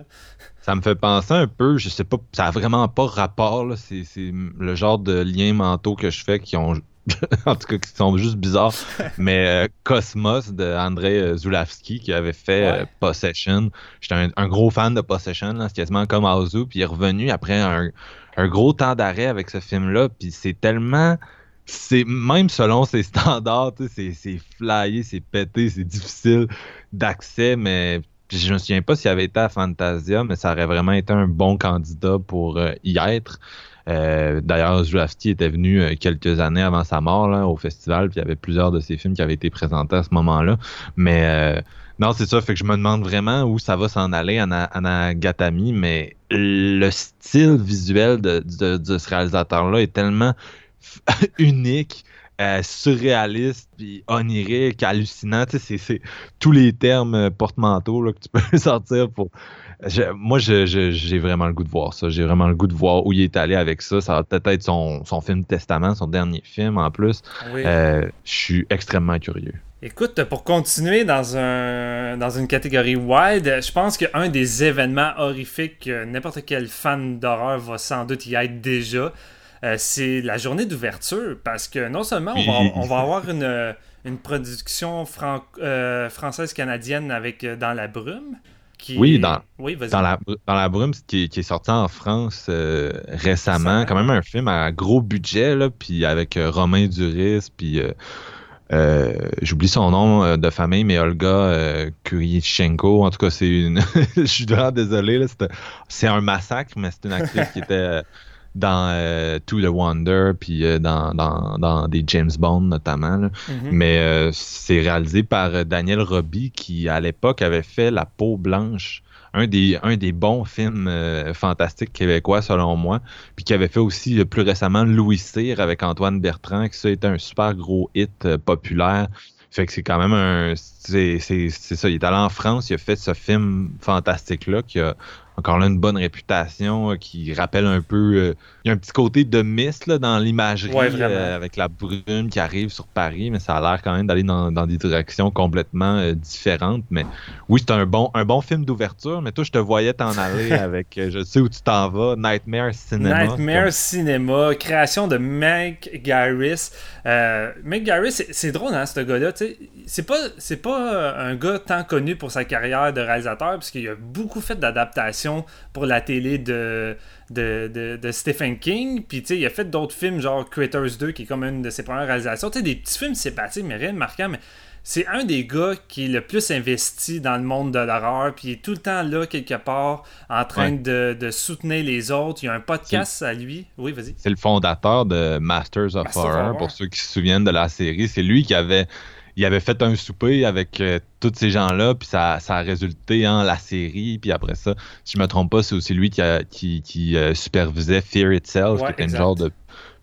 Ça me fait penser un peu, je sais pas, ça a vraiment pas rapport. C'est le genre de liens mentaux que je fais qui ont [laughs] en tout cas qui sont juste bizarres. [laughs] Mais euh, Cosmos de André euh, Zulavski qui avait fait euh, Possession. J'étais un, gros fan de Possession, c'est quasiment comme Azu. Puis il est revenu après un, gros temps d'arrêt avec ce film-là. Puis c'est tellement. C'est même selon ses standards, c'est flyé, c'est pété, c'est difficile d'accès, mais je me souviens pas s'il avait été à Fantasia, mais ça aurait vraiment été un bon candidat pour y être. Euh, d'ailleurs, Zulafti était venu euh, quelques années avant sa mort au festival, puis il y avait plusieurs de ses films qui avaient été présentés à ce moment-là. Mais euh, non, c'est ça, fait que je me demande vraiment où ça va s'en aller, Anagatami, mais le style visuel de, ce réalisateur-là est tellement [laughs] unique surréaliste, puis onirique, hallucinant. C'est tous les termes porte-manteau que tu peux [laughs] sortir pour. Moi, j'ai vraiment le goût de voir ça. J'ai vraiment le goût de voir où il est allé avec ça. Ça va peut-être être son, son, film Testament, son dernier film en plus. je suis extrêmement curieux. Écoute, pour continuer dans, un, dans une catégorie wide, je pense qu'un des événements horrifiques que n'importe quel fan d'horreur va sans doute y être déjà, euh, c'est la journée d'ouverture. Parce que non seulement on va, avoir une, une production euh, française-canadienne avec euh, Dans la brume. Qui... Oui, dans, dans, la, dans la brume, qui, qui est sorti en France récemment. Quand même un film à gros budget, là, puis avec Romain Duris, puis euh, j'oublie son nom euh, de famille, mais Olga euh, Kurychenko. En tout cas, c'est une. [laughs] Je suis vraiment désolé. C'est un massacre, mais c'est une actrice qui était dans To the Wonder, puis dans, dans, dans, des James Bond notamment. Mm-hmm. Mais c'est réalisé par Daniel Roby, qui à l'époque avait fait La peau blanche un des, un des bons films euh, fantastiques québécois, selon moi. Puis qui avait fait aussi euh, plus récemment Louis Cyr avec Antoine Bertrand, qui ça a été un super gros hit euh, populaire. Fait que c'est quand même un. C'est ça. Il est allé en France, il a fait ce film fantastique-là qui a encore là une bonne réputation, euh, qui rappelle un peu. Euh, il y a un petit côté de mist là, dans l'imagerie euh, avec la brume qui arrive sur Paris, mais ça a l'air quand même d'aller dans, des directions complètement différentes. Mais oui, c'est un bon, un bon film d'ouverture, mais toi, je te voyais t'en [laughs] aller avec Je sais où tu t'en vas, Nightmare Cinema. Nightmare Cinema, création de Meg Garris. Meg Garris, c'est drôle, hein, ce gars-là. C'est pas, pas un gars tant connu pour sa carrière de réalisateur, parce qu'il a beaucoup fait d'adaptations pour la télé de, de, Stephen King. Puis, tu sais, il a fait d'autres films, genre Critters 2, qui est comme une de ses premières réalisations. Tu sais, des petits films sympathiques, mais rien de marquant. Mais c'est un des gars qui est le plus investi dans le monde de l'horreur. Puis, il est tout le temps là, quelque part, en train de, soutenir les autres. Il y a un podcast à lui. Oui, vas-y. C'est le fondateur de Masters of Horror, pour ceux qui se souviennent de la série. C'est lui qui avait il avait fait un souper avec euh, tous ces gens-là, puis ça, ça, a résulté en la série. Puis après ça, si je me trompe pas, c'est aussi lui qui, a, qui, qui euh, supervisait Fear Itself, qui était une genre de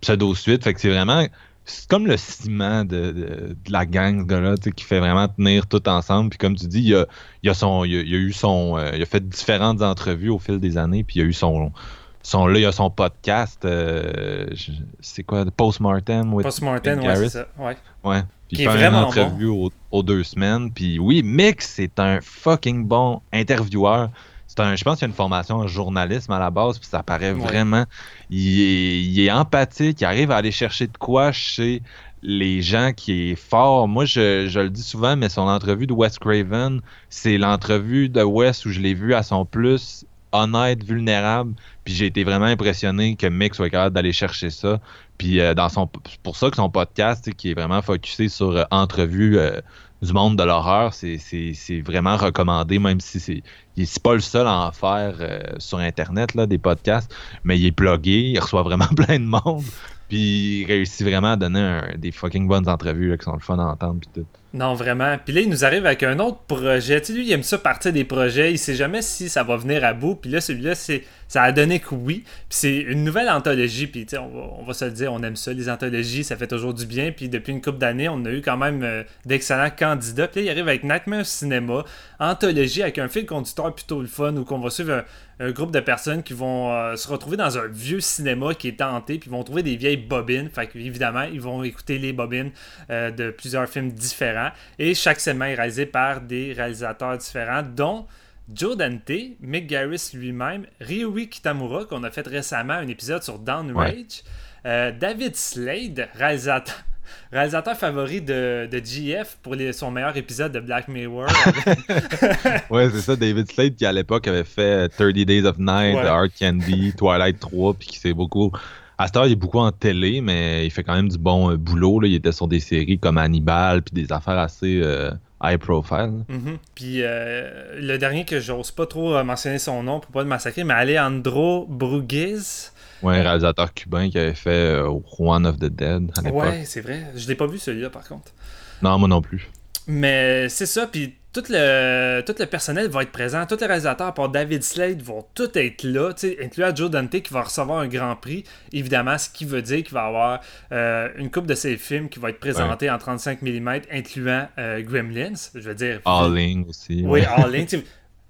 pseudo-suite. Fait que c'est vraiment c'est comme le ciment de, de, la gang, ce gars-là, qui fait vraiment tenir tout ensemble. Puis comme tu dis, il a, il a, son, il a, eu son. Euh, il a fait différentes entrevues au fil des années, puis il a eu son. Son là, il a son podcast. c'est quoi Postmortem Postmortem, ouais, c'est ça. Ouais. ouais il fait une entrevue aux, deux semaines. Puis oui, Mick, c'est un fucking bon intervieweur. C'est un, je pense qu'il a une formation en journalisme à la base, puis ça paraît vraiment. Il est, empathique, il arrive à aller chercher de quoi chez les gens qui est fort. Moi, je, je le dis souvent, mais son entrevue de Wes Craven, c'est l'entrevue de Wes où je l'ai vu à son plus honnête, vulnérable. Puis j'ai été vraiment impressionné que Mick soit capable d'aller chercher ça. Puis euh, dans son, pour ça que son podcast, qui est vraiment focusé sur euh, entrevue euh, du monde de l'horreur, c'est, vraiment recommandé, même si c'est, c'est pas le seul à en faire sur Internet, là, des podcasts, mais il est plugué, il reçoit vraiment [laughs] plein de monde. Puis il réussit vraiment à donner des fucking bonnes entrevues là, qui sont le fun à entendre. Puis tout. Non, vraiment. Puis là, il nous arrive avec un autre projet. Tu sais, lui, il aime ça partir des projets. Il sait jamais si ça va venir à bout. Puis là, celui-là, c'est ça a donné que oui. Puis c'est une nouvelle anthologie. Puis, tu sais, on va, se le dire, on aime ça, les anthologies. Ça fait toujours du bien. Puis depuis une couple d'années, on a eu quand même euh, d'excellents candidats. Puis là, il arrive avec Nightmare Cinéma, anthologie avec un fil conducteur plutôt le fun où on va suivre un, groupe de personnes qui vont euh, se retrouver dans un vieux cinéma qui est tenté. Puis ils vont trouver des vieilles bobines. Fait évidemment, ils vont écouter les bobines euh, de plusieurs films différents. Et chaque semaine est réalisé par des réalisateurs différents, dont Joe Dante, Mick Garris lui-même, Ryui Kitamura, qu'on a fait récemment un épisode sur Downrage, euh, David Slade, réalisateur. Réalisateur favori de, de GF pour son meilleur épisode de Black Mirror. [laughs] ouais, c'est ça, David Slade qui à l'époque avait fait 30 Days of Night, Art Candy, Twilight 3, puis qui s'est beaucoup à cette heure, il est beaucoup en télé, mais il fait quand même du bon euh, boulot. Là. Il était sur des séries comme Hannibal, puis des affaires assez euh, high profile. Mm-hmm. Puis euh, le dernier que j'ose pas trop mentionner son nom pour pas le massacrer, mais Alejandro Bruguez. Ouais, un réalisateur cubain qui avait fait One of the Dead à l'époque. Ouais, c'est vrai. Je l'ai pas vu celui-là par contre. Non, moi non plus. Mais c'est ça, puis tout le, tout le personnel va être présent, tous les réalisateurs, par David Slade, vont tous être là, incluant Joe Dante qui va recevoir un grand prix, évidemment, ce qui veut dire qu'il va avoir euh, une coupe de ses films qui va être présentée en 35 mm, incluant euh, Gremlins, je veux dire. Alling aussi. Oui, Alling.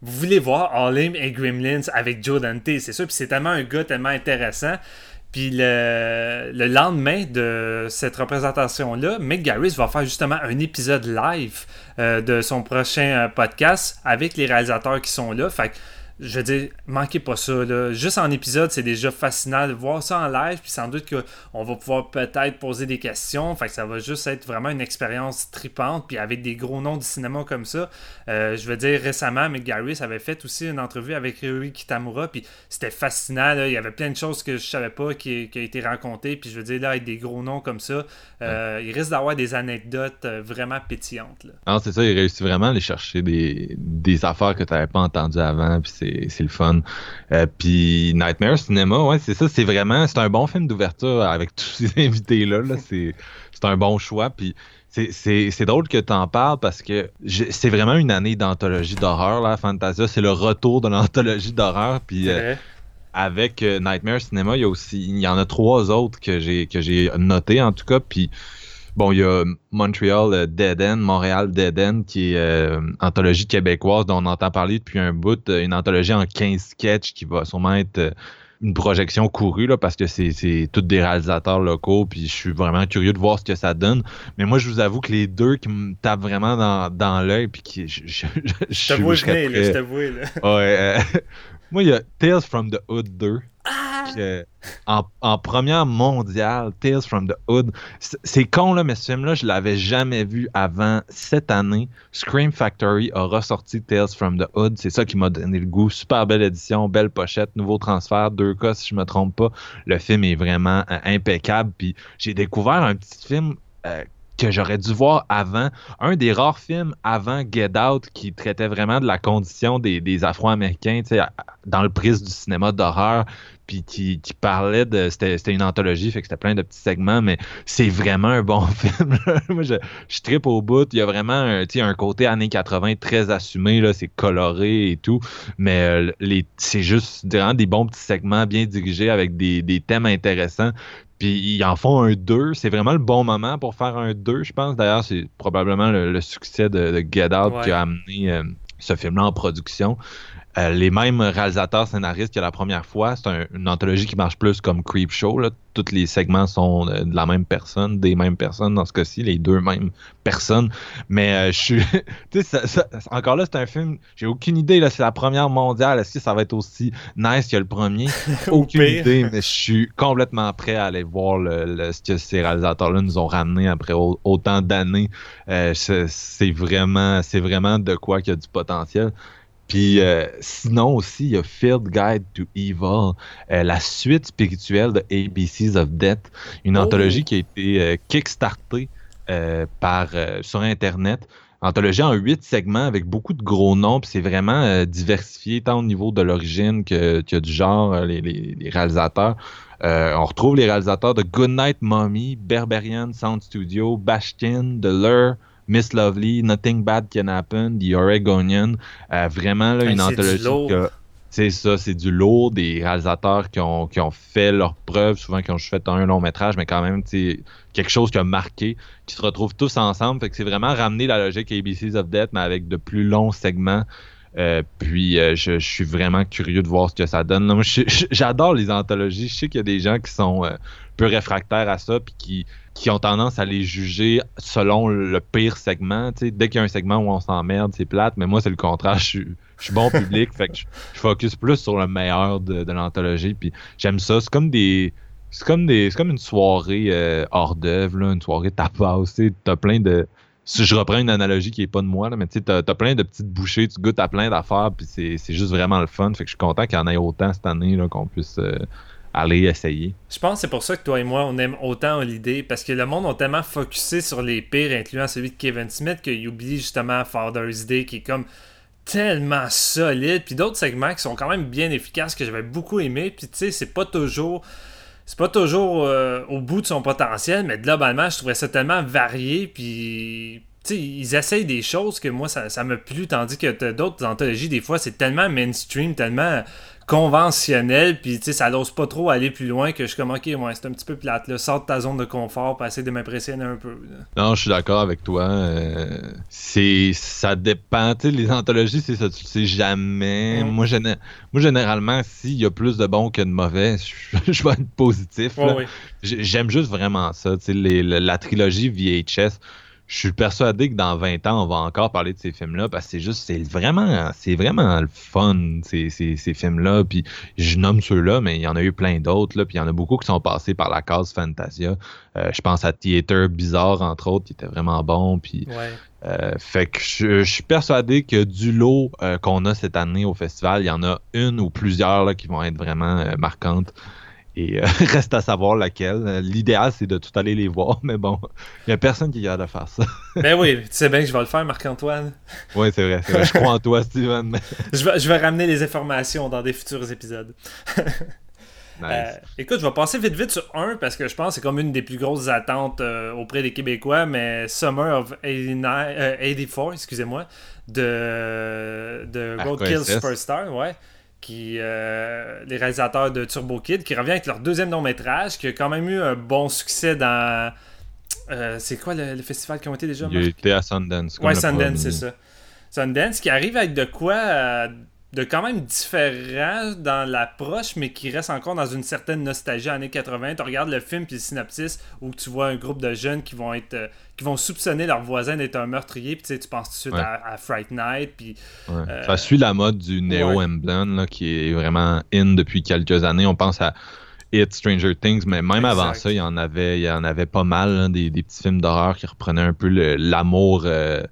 Vous voulez voir Alling et Gremlins avec Joe Dante, c'est sûr, puis c'est tellement un gars tellement intéressant. Puis le, le, lendemain de cette représentation-là, Mick Garris va faire justement un épisode live euh, de son prochain euh, podcast avec les réalisateurs qui sont là. Fait que je veux dire, manquez pas ça. Là. Juste en épisode, c'est déjà fascinant de voir ça en live. Puis sans doute qu'on va pouvoir peut-être poser des questions. Fait que ça va juste être vraiment une expérience tripante. Puis avec des gros noms du cinéma comme ça. Euh, je veux dire, récemment, Mick Garris avait fait aussi une entrevue avec Rui Kitamura. Puis c'était fascinant. Il y avait plein de choses que je savais pas qui, qui a été racontées. Puis je veux dire, là, avec des gros noms comme ça, euh, il risque d'avoir des anecdotes euh, vraiment pétillantes. Non, c'est ça. Il réussit vraiment à aller chercher des, des affaires que tu n'avais pas entendues avant. Puis c'est le fun. Euh, puis Nightmare Cinema, ouais, c'est ça, c'est vraiment, c'est un bon film d'ouverture avec [laughs] tous ces invités-là. c'est un bon choix. Puis c'est drôle que tu en parles parce que c'est vraiment une année d'anthologie d'horreur, là, Fantasia. C'est le retour de l'anthologie d'horreur. Puis euh, avec euh, Nightmare Cinema, il y a aussi, il y en a trois autres que j'ai que j'ai noté en tout cas. Puis Bon, il y a Montreal euh, Dead End, Montréal Dead End, qui est euh, anthologie québécoise dont on entend parler depuis un bout, euh, une anthologie en 15 sketchs qui va sûrement être une projection courue là, parce que c'est tous des réalisateurs locaux, puis je suis vraiment curieux de voir ce que ça donne. Mais moi, je vous avoue que les deux qui me tapent vraiment dans, dans l'œil, puis qui je, je, je, je, je t'avoue, là. Ouais, [laughs] moi, il y a Tales from the Hood 2. En, première mondiale, Tales from the Hood. C'est con, là, mais ce film-là, je l'avais jamais vu avant cette année. Scream Factory a ressorti Tales from the Hood. C'est ça qui m'a donné le goût. Super belle édition, belle pochette, nouveau transfert, deux cas si je me trompe pas. Le film est vraiment euh, impeccable. Puis j'ai découvert un petit film euh, que j'aurais dû voir avant. Un des rares films avant Get Out qui traitait vraiment de la condition des, des Afro-Américains dans le prisme du cinéma d'horreur, puis qui, parlait de... C'était une anthologie, fait que c'était plein de petits segments, mais c'est vraiment un bon [laughs] film. Moi, je, je tripe au bout. Il y a vraiment un, un côté années 80 très assumé, là, c'est coloré et tout, mais euh, les c'est juste vraiment des bons petits segments bien dirigés avec des, des thèmes intéressants. Puis ils en font un 2. C'est vraiment le bon moment pour faire un 2, je pense. D'ailleurs, c'est probablement le, succès de, Get Out qui a amené euh, ce film-là en production. Euh, les mêmes réalisateurs scénaristes que la première fois. C'est une anthologie qui marche plus comme Creep Show. Là. Tous les segments sont euh, de la même personne, des mêmes personnes dans ce cas-ci, les deux mêmes personnes. Mais euh, je suis. [laughs] tu sais, encore là, c'est un film. J'ai aucune idée. Là, c'est la première mondiale. Est-ce que ça va être aussi nice que le premier? [laughs] Aucune idée, mais je suis complètement prêt à aller voir le, ce que ces réalisateurs-là nous ont ramené après autant d'années. c'est vraiment, c'est vraiment de quoi qu'il y a du potentiel. Puis euh, sinon aussi, il y a Field Guide to Evil, euh, la suite spirituelle de ABCs of Death, une oh. anthologie qui a été euh, kickstartée par sur Internet. Anthologie en huit segments avec beaucoup de gros noms, puis c'est vraiment diversifié tant au niveau de l'origine que, que, du genre, les, les, réalisateurs. on retrouve les réalisateurs de Goodnight Mommy, Berberian Sound Studio, Bastion, The Lure, Miss Lovely, Nothing Bad Can Happen, The Oregonian. Euh, vraiment, là, une anthologie. C'est ça, c'est du lourd, des réalisateurs qui ont, qui ont fait leurs preuves, souvent qui ont fait un long métrage, mais quand même, quelque chose qui a marqué, qui se retrouvent tous ensemble. Fait que c'est vraiment ramener la logique ABCs of Death, mais avec de plus longs segments. Euh, puis euh, je, suis vraiment curieux de voir ce que ça donne. J'adore les anthologies. Je sais qu'il y a des gens qui sont peu réfractaires à ça, puis qui qui ont tendance à les juger selon le pire segment. dès qu'il y a un segment où on s'emmerde, c'est plate, mais moi, c'est le contraire. Je suis, je suis bon [laughs] public, fait que je, focus plus sur le meilleur de, l'anthologie. Puis j'aime ça. C'est comme des. C'est comme des. C'est comme une soirée euh, hors d'œuvre, une soirée tapas. T'as plein de. Si je reprends une analogie qui est pas de moi, là, mais tu as, as, plein de petites bouchées, tu goûtes à plein d'affaires, puis c'est juste vraiment le fun. Fait que je suis content qu'il y en ait autant cette année qu'on puisse euh, aller essayer. Je pense que c'est pour ça que toi et moi, on aime autant l'idée parce que le monde a tellement focusé sur les pires, incluant celui de Kevin Smith, qu'il oublie justement Father's Day, qui est comme tellement solide, puis d'autres segments qui sont quand même bien efficaces, que j'avais beaucoup aimé, puis tu sais, c'est pas toujours... C'est pas toujours euh, au bout de son potentiel, mais globalement, je trouvais ça tellement varié, puis ils essayent des choses que moi, ça, ça me plu, tandis que d'autres anthologies, des fois, c'est tellement mainstream, tellement conventionnel, puis tu sais, ça n'ose pas trop aller plus loin que je suis comme, ok, ouais, c'est un petit peu plate, là, sors de ta zone de confort pour essayer de m'impressionner un peu. Non, je suis d'accord avec toi. Euh, c'est Ça dépend, tu sais, les anthologies, c'est ça, tu sais jamais. Mm. Moi, moi, généralement, s'il y a plus de bons que de mauvais, [laughs] je, vais être positif. J'aime juste vraiment ça, tu sais, la trilogie VHS je suis persuadé que dans 20 ans, on va encore parler de ces films-là parce que c'est juste, c'est vraiment, c'est vraiment le fun, ces, ces, films-là. Puis je nomme ceux-là, mais il y en a eu plein d'autres. Là, puis il y en a beaucoup qui sont passés par la case Fantasia. Euh, je pense à Theater Bizarre, entre autres, qui était vraiment bon. Puis, euh, fait que je, suis persuadé que du lot euh, qu'on a cette année au festival, il y en a une ou plusieurs là, qui vont être vraiment marquantes. Et euh, [laughs] reste à savoir laquelle. L'idéal, c'est de tout aller les voir, mais bon, il n'y a personne qui a de faire ça. [laughs] ben oui, tu sais bien que je vais le faire, Marc-Antoine. Oui, c'est vrai, Je crois en toi, Steven. [laughs] je, vais, je vais ramener les informations dans des futurs épisodes. Euh, écoute, je vais passer vite vite sur un parce que je pense que c'est comme une des plus grosses attentes euh, auprès des Québécois, mais Summer of 89, 84, excusez-moi, de, de Roadkill Superstar, ouais qui euh, les réalisateurs de Turbo Kid, qui revient avec leur deuxième long métrage, qui a quand même eu un bon succès dans. Euh, c'est quoi le, festival qui ont été déjà Il été à Sundance. Ouais, Sundance, c'est ça. Sundance, qui arrive avec de quoi euh, de quand même différent dans l'approche, mais qui reste encore dans une certaine nostalgie années 80. Tu regardes le film puis le synopsis où tu vois un groupe de jeunes qui vont être qui vont soupçonner leur voisin d'être un meurtrier, puis tu penses tout de suite à, Fright Night. Puis, euh, Ça suit la mode du Neo ouais. qui est vraiment in depuis quelques années. On pense à It, Stranger Things, mais même avant ça, il y en avait, il y en avait pas mal, des, petits films d'horreur qui reprenaient un peu l'amour. Euh,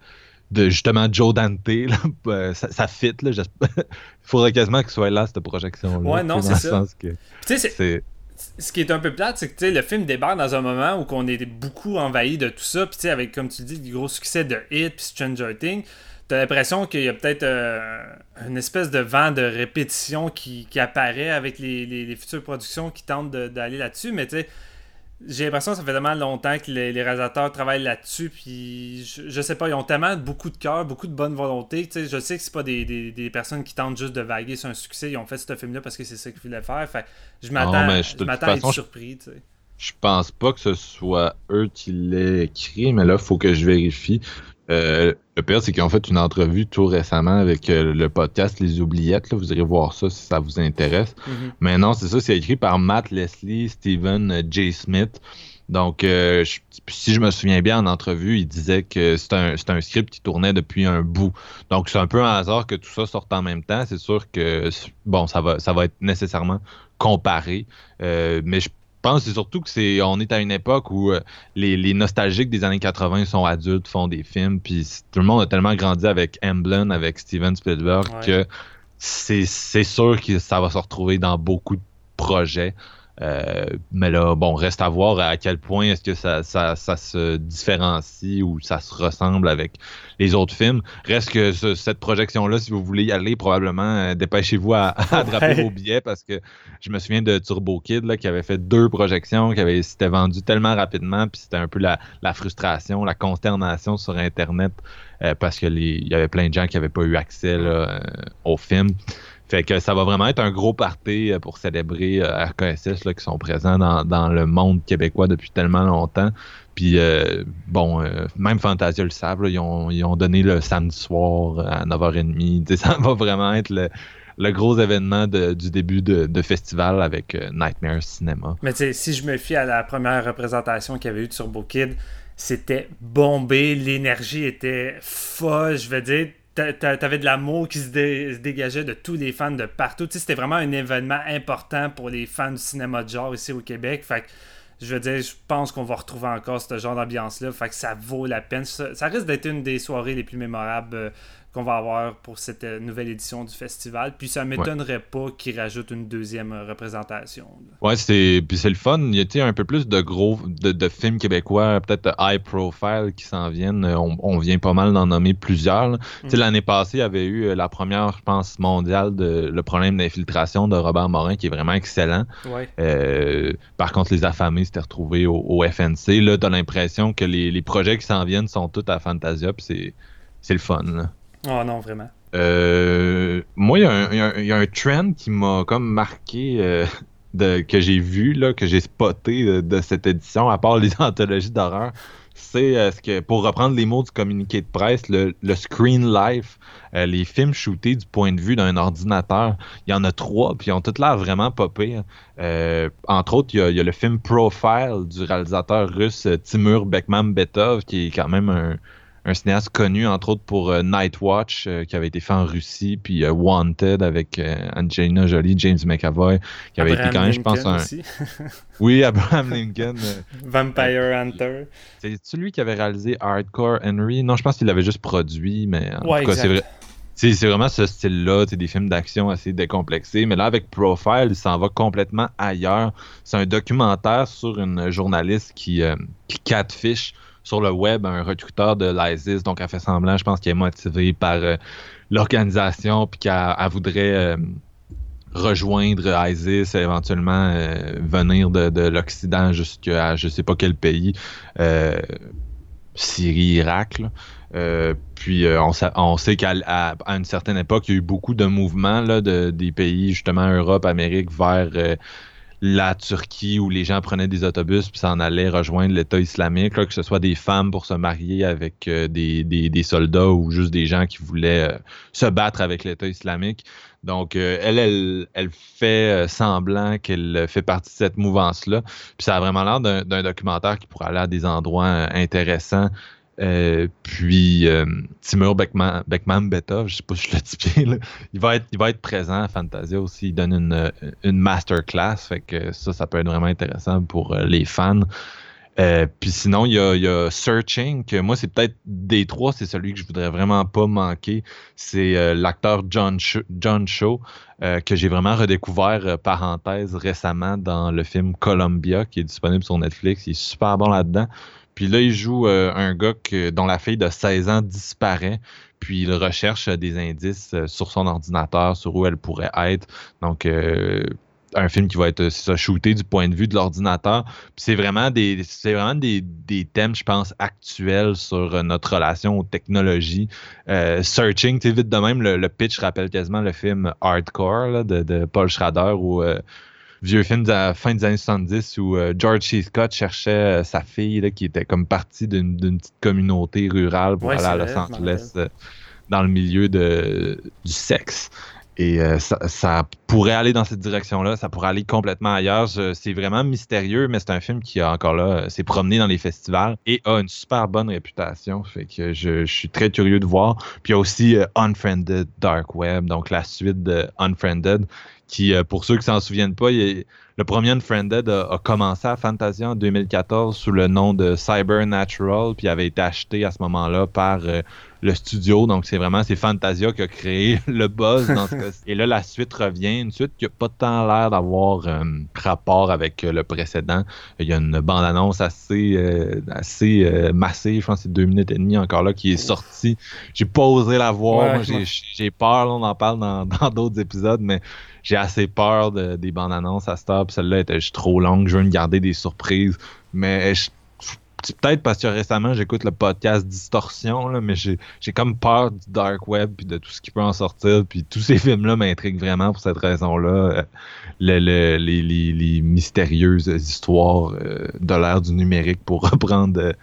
de justement Joe Dante, [laughs] euh, ça, fit. Là, il [laughs] faudrait quasiment qu'il soit là, cette projection-là. Ouais, non, c'est ça. Tu sais, c'est ce qui est un peu plate, c'est que le film débarque dans un moment où on est beaucoup envahi de tout ça. Puis avec, comme tu dis, le gros succès de Hit puis Stranger Things, t'as l'impression qu'il y a peut-être euh, une espèce de vent de répétition qui, apparaît avec les, les, futures productions qui tentent d'aller là-dessus. Mais tu sais, j'ai l'impression que ça fait tellement longtemps que les, réalisateurs travaillent là-dessus, puis je, sais pas, ils ont tellement beaucoup de cœur, beaucoup de bonne volonté. Tu sais, je sais que c'est pas des, personnes qui tentent juste de vaguer sur un succès, ils ont fait ce film-là parce que c'est ça qu'ils voulaient faire. Fait je m'attends à être surpris. Tu sais. Je pense pas que ce soit eux qui l'aient écrit, mais là, il faut que je vérifie. Euh, le pire, c'est qu'ils ont fait une entrevue tout récemment avec euh, le podcast Les Oubliettes. Vous irez voir ça si ça vous intéresse. Mm-hmm. Mais non, c'est ça, c'est écrit par Matt Leslie, Steven euh, J. Smith. Donc, si je me souviens bien en entrevue, il disait que c'est un, un, script qui tournait depuis un bout. Donc, c'est un peu un hasard que tout ça sorte en même temps. C'est sûr que, bon, ça va, ça va être nécessairement comparé. mais je pense c'est surtout que c'est on est à une époque où euh, les, nostalgiques des années 80 sont adultes, font des films, puis tout le monde a tellement grandi avec Emblem, avec Steven Spielberg que c'est sûr que ça va se retrouver dans beaucoup de projets. Euh, mais là, bon, reste à voir à quel point est-ce que ça, ça, se différencie ou ça se ressemble avec les autres films. Reste que cette projection-là, si vous voulez y aller, probablement, euh, dépêchez-vous à, à vos billets parce que je me souviens de Turbo Kid là, qui avait fait deux projections, qui avait s'était vendu tellement rapidement, puis c'était un peu la, frustration, la consternation sur Internet euh, parce que il y avait plein de gens qui n'avaient pas eu accès au film. Fait que ça va vraiment être un gros party euh, pour célébrer euh, RKSS là, qui sont présents dans, le monde québécois depuis tellement longtemps. Puis euh, bon, même Fantasia le savent, ils, ont, donné le samedi soir à 9h30. [laughs] ça va vraiment être le, gros événement du début de, festival avec Nightmare Cinema. Mais si je me fie à la première représentation qu'il y avait eu sur Kid, c'était bombé, l'énergie était folle, je veux dire T'avais de l'amour qui se, dégageait de tous les fans de partout. C'était vraiment un événement important pour les fans du cinéma de genre ici au Québec. Fait je veux dire, je pense qu'on va retrouver encore ce genre d'ambiance-là. Fait que ça vaut la peine. Ça, risque d'être une des soirées les plus mémorables euh, qu'on va avoir pour cette euh, nouvelle édition du festival. Puis ça m'étonnerait pas qu'ils rajoutent une deuxième euh, représentation. Ouais, c'est puis c'est le fun. Il y a un peu plus de gros de, films québécois, peut-être high profile qui s'en viennent. On, vient pas mal d'en nommer plusieurs. Tu mm. l'année passée, il y avait eu la première, je pense, mondiale de le problème d'infiltration de Robert Morin qui est vraiment excellent. par contre, les affamés s'étaient retrouvés au, FNC. Là, t'as l'impression que les, les projets qui s'en viennent sont tous à Fantasia, puis c'est le fun. Là. Oh non, vraiment. Euh, moi, il y, a un trend qui m'a comme marqué euh, [laughs] de, que j'ai vu, là, que j'ai spoté de, cette édition, à part les [laughs] anthologies d'horreur. C'est euh, ce que, pour reprendre les mots du communiqué de presse, le, screen life, les films shootés du point de vue d'un ordinateur. Il y en a trois, puis ils ont toutes l'air vraiment popés. entre autres, il y, a, le film Profile du réalisateur russe Timur Bekmambetov, qui est quand même un, un cinéaste connu, entre autres, pour euh, Night Watch, euh, qui avait été fait en Russie, puis euh, Wanted avec Angelina Jolie, James McAvoy, qui avait été quand même, je pense, un... [laughs] oui, Abraham Lincoln. [laughs] Vampire Hunter. C'est celui qui avait réalisé Hardcore Henry? Non, je pense qu'il l'avait juste produit, mais en tout cas, c'est vrai. C'est vraiment ce style-là, des films d'action assez décomplexés. Mais là, avec Profile, il s'en va complètement ailleurs. C'est un documentaire sur une journaliste qui, qui catfish sur le web un recruteur de l'ISIS, donc elle fait semblant, je pense qu'elle est motivée par euh, l'organisation, puis qu'elle voudrait euh, rejoindre ISIS, éventuellement euh, venir de, l'Occident jusqu'à je sais pas quel pays, Syrie, Irak. puis on, on, sait qu'à une certaine époque, il y a eu beaucoup de mouvements là, de, des pays, justement Europe, Amérique, vers la Turquie où les gens prenaient des autobus puis s'en allaient rejoindre l'État islamique, que ce soit des femmes pour se marier avec euh, des, des, soldats ou juste des gens qui voulaient euh, se battre avec l'État islamique. Donc, euh, elle, elle, elle fait semblant qu'elle fait partie de cette mouvance-là. Puis ça a vraiment l'air d'un documentaire qui pourrait aller à des endroits intéressants euh, puis euh, Timur Beckman, Beckman Beta, je sais pas si je le dis bien, il, va être, il va être présent à Fantasia aussi. Il donne une, euh, une masterclass. Fait que ça, ça peut être vraiment intéressant pour les fans. puis sinon, il y, a, il y, a, Searching, que moi, c'est peut-être des trois, c'est celui que je voudrais vraiment pas manquer. C'est l'acteur John, John Shaw, que j'ai vraiment redécouvert, parenthèse, récemment dans le film Columbia, qui est disponible sur Netflix. Il est super bon là-dedans. Puis là, il joue euh, un gars dont la fille de 16 ans disparaît. Puis il recherche euh, des indices euh, sur son ordinateur, sur où elle pourrait être. Donc, un film qui va être ça, shooté du point de vue de l'ordinateur. Puis c'est vraiment des c'est vraiment des, des, thèmes, je pense, actuels sur notre relation aux technologies. searching, tu vite de même, le, pitch rappelle quasiment le film Hardcore de, de, Paul Schrader où vieux film de la fin des années 70 où euh, George C. Scott cherchait euh, sa fille qui était comme partie d'une petite communauté rurale pour aller à Los Angeles euh, dans le milieu de, du sexe. Et ça, pourrait aller dans cette direction-là, ça pourrait aller complètement ailleurs. C'est vraiment mystérieux, mais c'est un film qui a encore là s'est promené dans les festivals et a une super bonne réputation. Fait que je, je suis très curieux de voir. Puis il y a aussi Unfriended Dark Web, donc la suite de Unfriended, qui, euh, pour ceux qui s'en souviennent pas, le premier Unfriended a, a, commencé à Fantasia en 2014 sous le nom de Cybernatural, puis avait été acheté à ce moment-là par euh, le studio. Donc, c'est vraiment c'est Fantasia qui a créé [laughs] le buzz dans ce cas Et là, la suite revient. Une suite qui n'a pas tant l'air d'avoir euh, rapport avec le précédent. Il y a une bande-annonce assez, assez massive, je pense que c'est deux minutes et demie encore là, qui est sortie. J'ai pas osé la voir. j'ai peur, on en parle [laughs] dans d'autres épisodes, mais j'ai assez peur de, des bandes annonces à Celle-là était juste trop longue? Je veux me garder des surprises. Mais peut-être parce que récemment j'écoute le podcast Distorsion, là, mais j'ai comme peur du dark web puis de tout ce qui peut en sortir. Puis tous ces films-là m'intriguent vraiment pour cette raison-là. Euh, les, les, mystérieuses histoires euh, de l'ère du numérique pour [laughs] reprendre euh,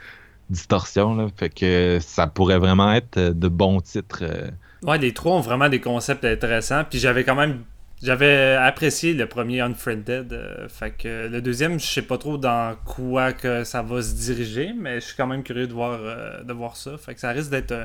Distorsion. Là. Fait que ça pourrait vraiment être de bons titres. Ouais, les trois ont vraiment des concepts intéressants. Puis j'avais quand même j'avais apprécié le premier Unfriended. Euh, fait que le deuxième, je sais pas trop dans quoi que ça va se diriger, mais je suis quand même curieux de voir, euh, de voir ça. Fait que ça risque d'être euh,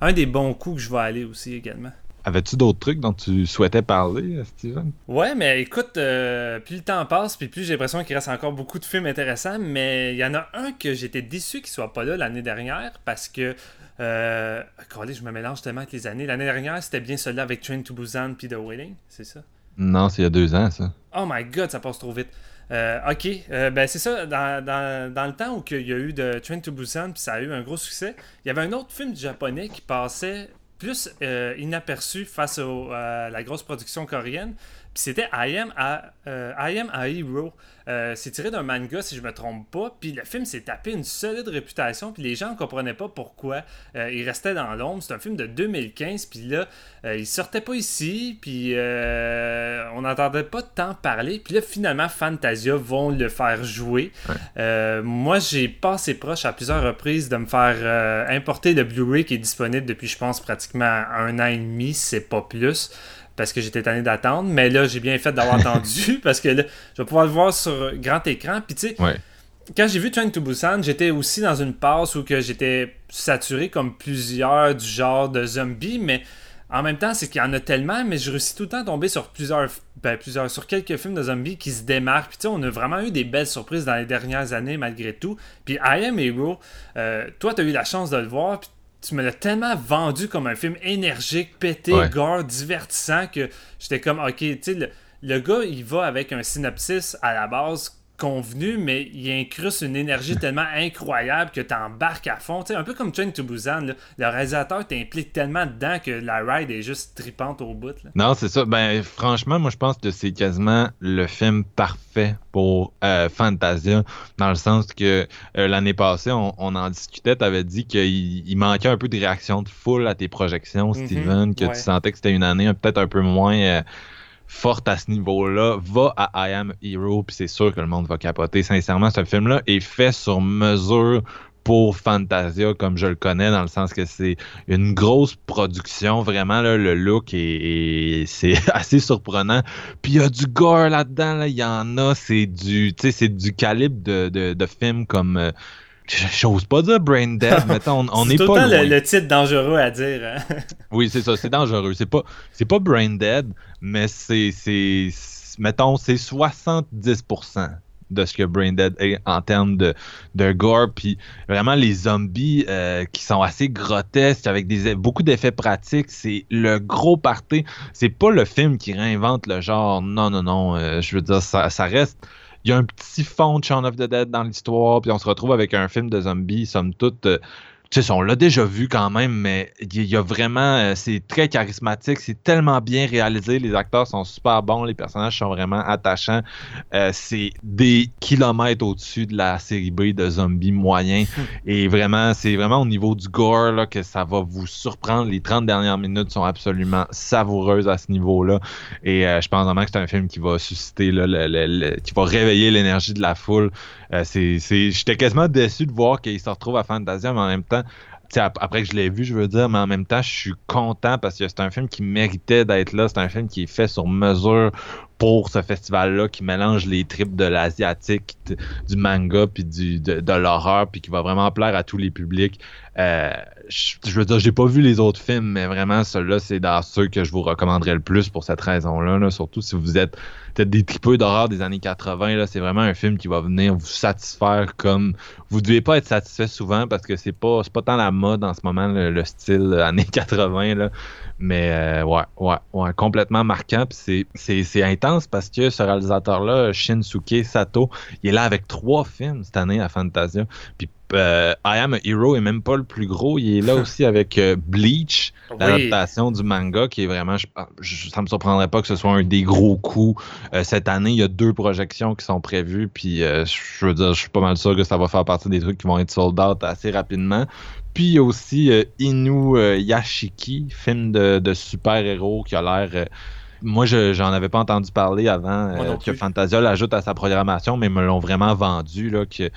un des bons coups que je vais aller aussi également. Avais-tu d'autres trucs dont tu souhaitais parler, Steven? Ouais, mais écoute, plus le temps passe, puis plus j'ai l'impression qu'il reste encore beaucoup de films intéressants, mais il y en a un que j'étais déçu qu'il soit pas là l'année dernière parce que. Euh, je me mélange tellement avec les années. L'année dernière, c'était bien celui-là avec Train to Busan puis The Wailing, c'est ça? Non, c'est il y a deux ans, ça. Oh my god, ça passe trop vite. Euh, ok, euh, ben c'est ça, dans, dans, dans, le temps où il y a eu de Train to Busan, puis ça a eu un gros succès, il y avait un autre film japonais qui passait plus euh, inaperçu face à la grosse production coréenne. Puis c'était I Am a, euh, I Am a Hero. Euh, c'est tiré d'un manga, si je me trompe pas. Puis le film s'est tapé une solide réputation. Puis les gens ne comprenaient pas pourquoi il restait dans l'ombre. C'est un film de 2015. Puis là, il sortait pas ici. Puis on n'entendait pas tant parler. Puis là, finalement, Fantasia vont le faire jouer. moi, j'ai passé proche à plusieurs reprises de me faire importer le Blu-ray qui est disponible depuis, je pense, pratiquement un an et demi, c'est pas plus parce que j'étais tanné d'attendre. Mais là, j'ai bien fait d'avoir [laughs] attendu parce que là, je vais pouvoir le voir sur grand écran. Puis tu sais, quand j'ai vu Train to Busan, j'étais aussi dans une passe où que j'étais saturé comme plusieurs du genre de zombies, mais en même temps, c'est qu'il y en a tellement, mais je réussis tout le temps à tomber sur plusieurs, ben, plusieurs, sur quelques films de zombies qui se démarquent. Puis tu sais, on a vraiment eu des belles surprises dans les dernières années malgré tout. Puis I Am Hero, euh, toi, tu as eu la chance de le voir, puis tu me l'as tellement vendu comme un film énergique, pété, gore, divertissant que j'étais comme, ok, tu sais, le, le, gars, il va avec un synopsis à la base convenu, mais il incruste une énergie [laughs] tellement incroyable que tu embarques à fond. un peu comme Train to Busan, le réalisateur t'implique tellement dedans que la ride est juste tripante au bout. Non, c'est ça. Ben, franchement, moi, je pense que c'est quasiment le film parfait pour euh, Fantasia, dans le sens que euh, l'année passée, on, en discutait, tu avais dit qu'il manquait un peu de réaction de foule à tes projections, mm-hmm. Steven, que tu sentais que c'était une année peut-être un peu moins... Euh, forte à ce niveau-là, va à I Am Hero, puis c'est sûr que le monde va capoter. Sincèrement, ce film-là est fait sur mesure pour Fantasia comme je le connais dans le sens que c'est une grosse production. Vraiment le look est, c'est [laughs] assez surprenant. Puis y a du gore là-dedans il y en a c'est du c'est du calibre de, de, de comme euh, [laughs] J'ose pas dire brain dead, [laughs] mais on, on est, pas le, le, titre dangereux à dire. Hein. [laughs] oui, c'est ça, c'est dangereux. C'est pas, c'est pas brain dead, mais c'est, c'est, mettons, c'est 70% de ce que Brain Dead est en termes de, de gore. Puis vraiment, les zombies euh, qui sont assez grotesques, avec des, beaucoup d'effets pratiques, c'est le gros party. C'est pas le film qui réinvente le genre. Non, non, non. Euh, je veux dire, ça, ça reste il y a un petit fond de Shaun of the Dead dans l'histoire, puis on se retrouve avec un film de zombies, somme toute, euh, tu sais, on l'a déjà vu quand même, mais il y a vraiment, euh, c'est très charismatique, c'est tellement bien réalisé, les acteurs sont super bons, les personnages sont vraiment attachants. Euh, c'est des kilomètres au-dessus de la série B de zombies moyens. [laughs] Et vraiment, c'est vraiment au niveau du gore là, que ça va vous surprendre. Les 30 dernières minutes sont absolument savoureuses à ce niveau-là. Et euh, je pense vraiment que c'est un film qui va susciter, là, le, qui va réveiller l'énergie de la foule. Euh, c'est, j'étais quasiment déçu de voir qu'il se retrouve à Fantasia, mais en même temps, après que je l'ai vu, je veux dire, mais en même temps, je suis content parce que c'est un film qui méritait d'être là. C'est un film qui est fait sur mesure pour ce festival-là, qui mélange les tripes de l'asiatique, du manga, puis du, de, l'horreur, puis qui va vraiment plaire à tous les publics. Euh, je, veux dire, j'ai pas vu les autres films, mais vraiment, celui-là, c'est dans ceux que je vous recommanderais le plus pour cette raison-là. Là. Surtout si vous êtes peut-être des tripeux d'horreur des années 80, là, c'est vraiment un film qui va venir vous satisfaire comme vous devez pas être satisfait souvent parce que c'est pas pas tant la mode en ce moment le, style années [laughs] 80 là, mais euh, ouais ouais ouais complètement marquant c'est c'est intense parce que ce réalisateur là Shinsuke Sato, il est là avec trois films cette année à Fantasia puis euh, I Am a Hero est même pas le plus gros. Il est là [laughs] aussi avec euh, Bleach, l'adaptation du manga, qui est vraiment. Je, ça me surprendrait pas que ce soit un des gros coups. Euh, cette année, il y a deux projections qui sont prévues. Puis je veux dire, je suis pas mal sûr que ça va faire partie des trucs qui vont être sold out assez rapidement. Puis il y a aussi Inu Yashiki, film de, super-héros qui a l'air moi, je j'en avais pas entendu parler avant que Fantasia l'ajoute à sa programmation, mais me l'ont vraiment vendu là que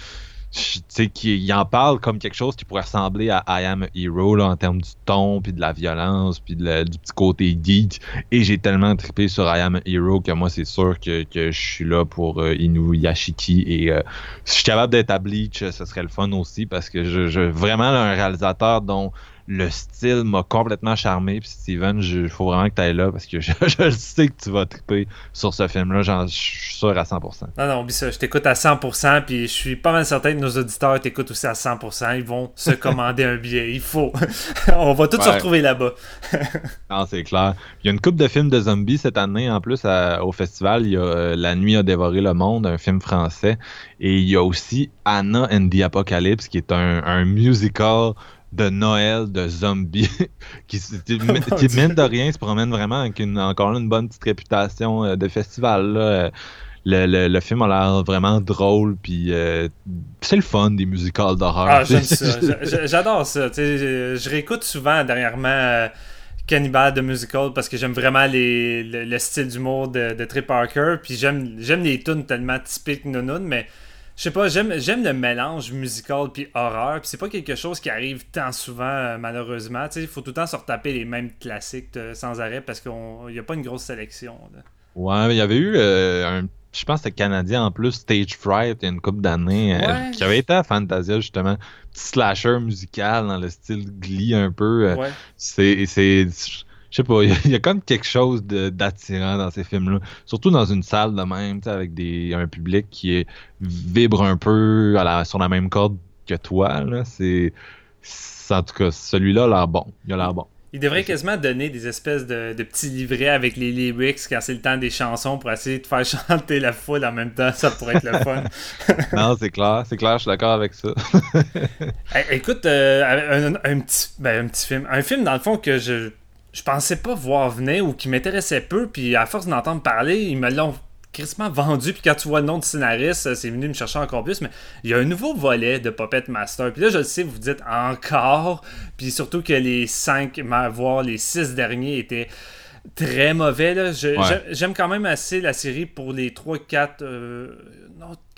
sais, qu'il en parle comme quelque chose qui pourrait ressembler à I Am Hero là, en termes du ton, puis de la violence, puis du petit côté geek. Et j'ai tellement trippé sur I Am Hero que moi, c'est sûr que, que je suis là pour euh, Inu Yashiki. Et euh, si je suis capable d'être à Bleach, ce serait le fun aussi parce que je, je vraiment un réalisateur dont le style m'a complètement charmé. Puis Steven, il faut vraiment que tu ailles là parce que [laughs] je, je, sais que tu vas triper sur ce film-là. Je suis sûr à 100%. Non, non, oublie ça. Je t'écoute à 100%. Puis je suis pas mal certain que nos auditeurs t'écoutent aussi à 100%. Ils vont se [laughs] commander un billet. Il faut. [laughs] On va tous se retrouver là-bas. non, c'est clair. Il y a une coupe de films de zombies cette année. En plus, au festival, il y a euh, La nuit a dévoré le monde, un film français. Et il y a aussi Anna and the Apocalypse, qui est un, un musical de Noël de zombies [laughs] qui, qui, mine de rien se promène vraiment avec une, encore une bonne petite réputation euh, de festival. Là. Le, le, film a l'air vraiment drôle, puis euh, c'est le fun des musicals d'horreur. Ah, j'aime ça. J'adore ça. Je, je, réécoute souvent dernièrement euh, Cannibal de Musical parce que j'aime vraiment les, le, style d'humour de, de Trey Parker, puis j'aime les tunes tellement typiques nounoun, mais je sais pas, j'aime, j'aime le mélange musical puis horreur. Puis c'est pas quelque chose qui arrive tant souvent, euh, malheureusement. Il faut tout le temps se retaper les mêmes classiques sans arrêt parce qu'il n'y a pas une grosse sélection. Ouais, il y avait eu euh, un. Je pense que c'était canadien en plus, Stage Fright, il y a une couple d'années, euh, qui avait été à Fantasia justement. Petit slasher musical dans le style Glee un peu. Ouais. C'est. c'est je sais pas, il y, a quand même quelque chose d'attirant dans ces films-là. Surtout dans une salle de même, avec des, un public qui est, vibre un peu à la, sur la même corde que toi. C'est, en tout cas, celui-là a l'air bon. Il a l'air bon. Il devrait quasiment donner des espèces de, petits livrets avec les lyrics quand c'est le temps des chansons pour essayer de faire [laughs] chanter la foule en même temps. Ça pourrait être le fun. [laughs] non, c'est clair. C'est clair, je suis d'accord avec ça. [laughs] écoute, euh, un, petit, ben, un petit film. Un film, dans le fond, que je je pensais pas voir venir ou qui m'intéressait peu, puis à force d'entendre parler, ils me l'ont crissement vendu, puis quand tu vois le nom du scénariste, c'est venu me chercher encore plus, mais il y a un nouveau volet de Puppet Master, puis là je le sais, vous dites encore, puis surtout que les cinq, voire les six derniers étaient très mauvais, là. j'aime quand même assez la série pour les 3-4... Euh,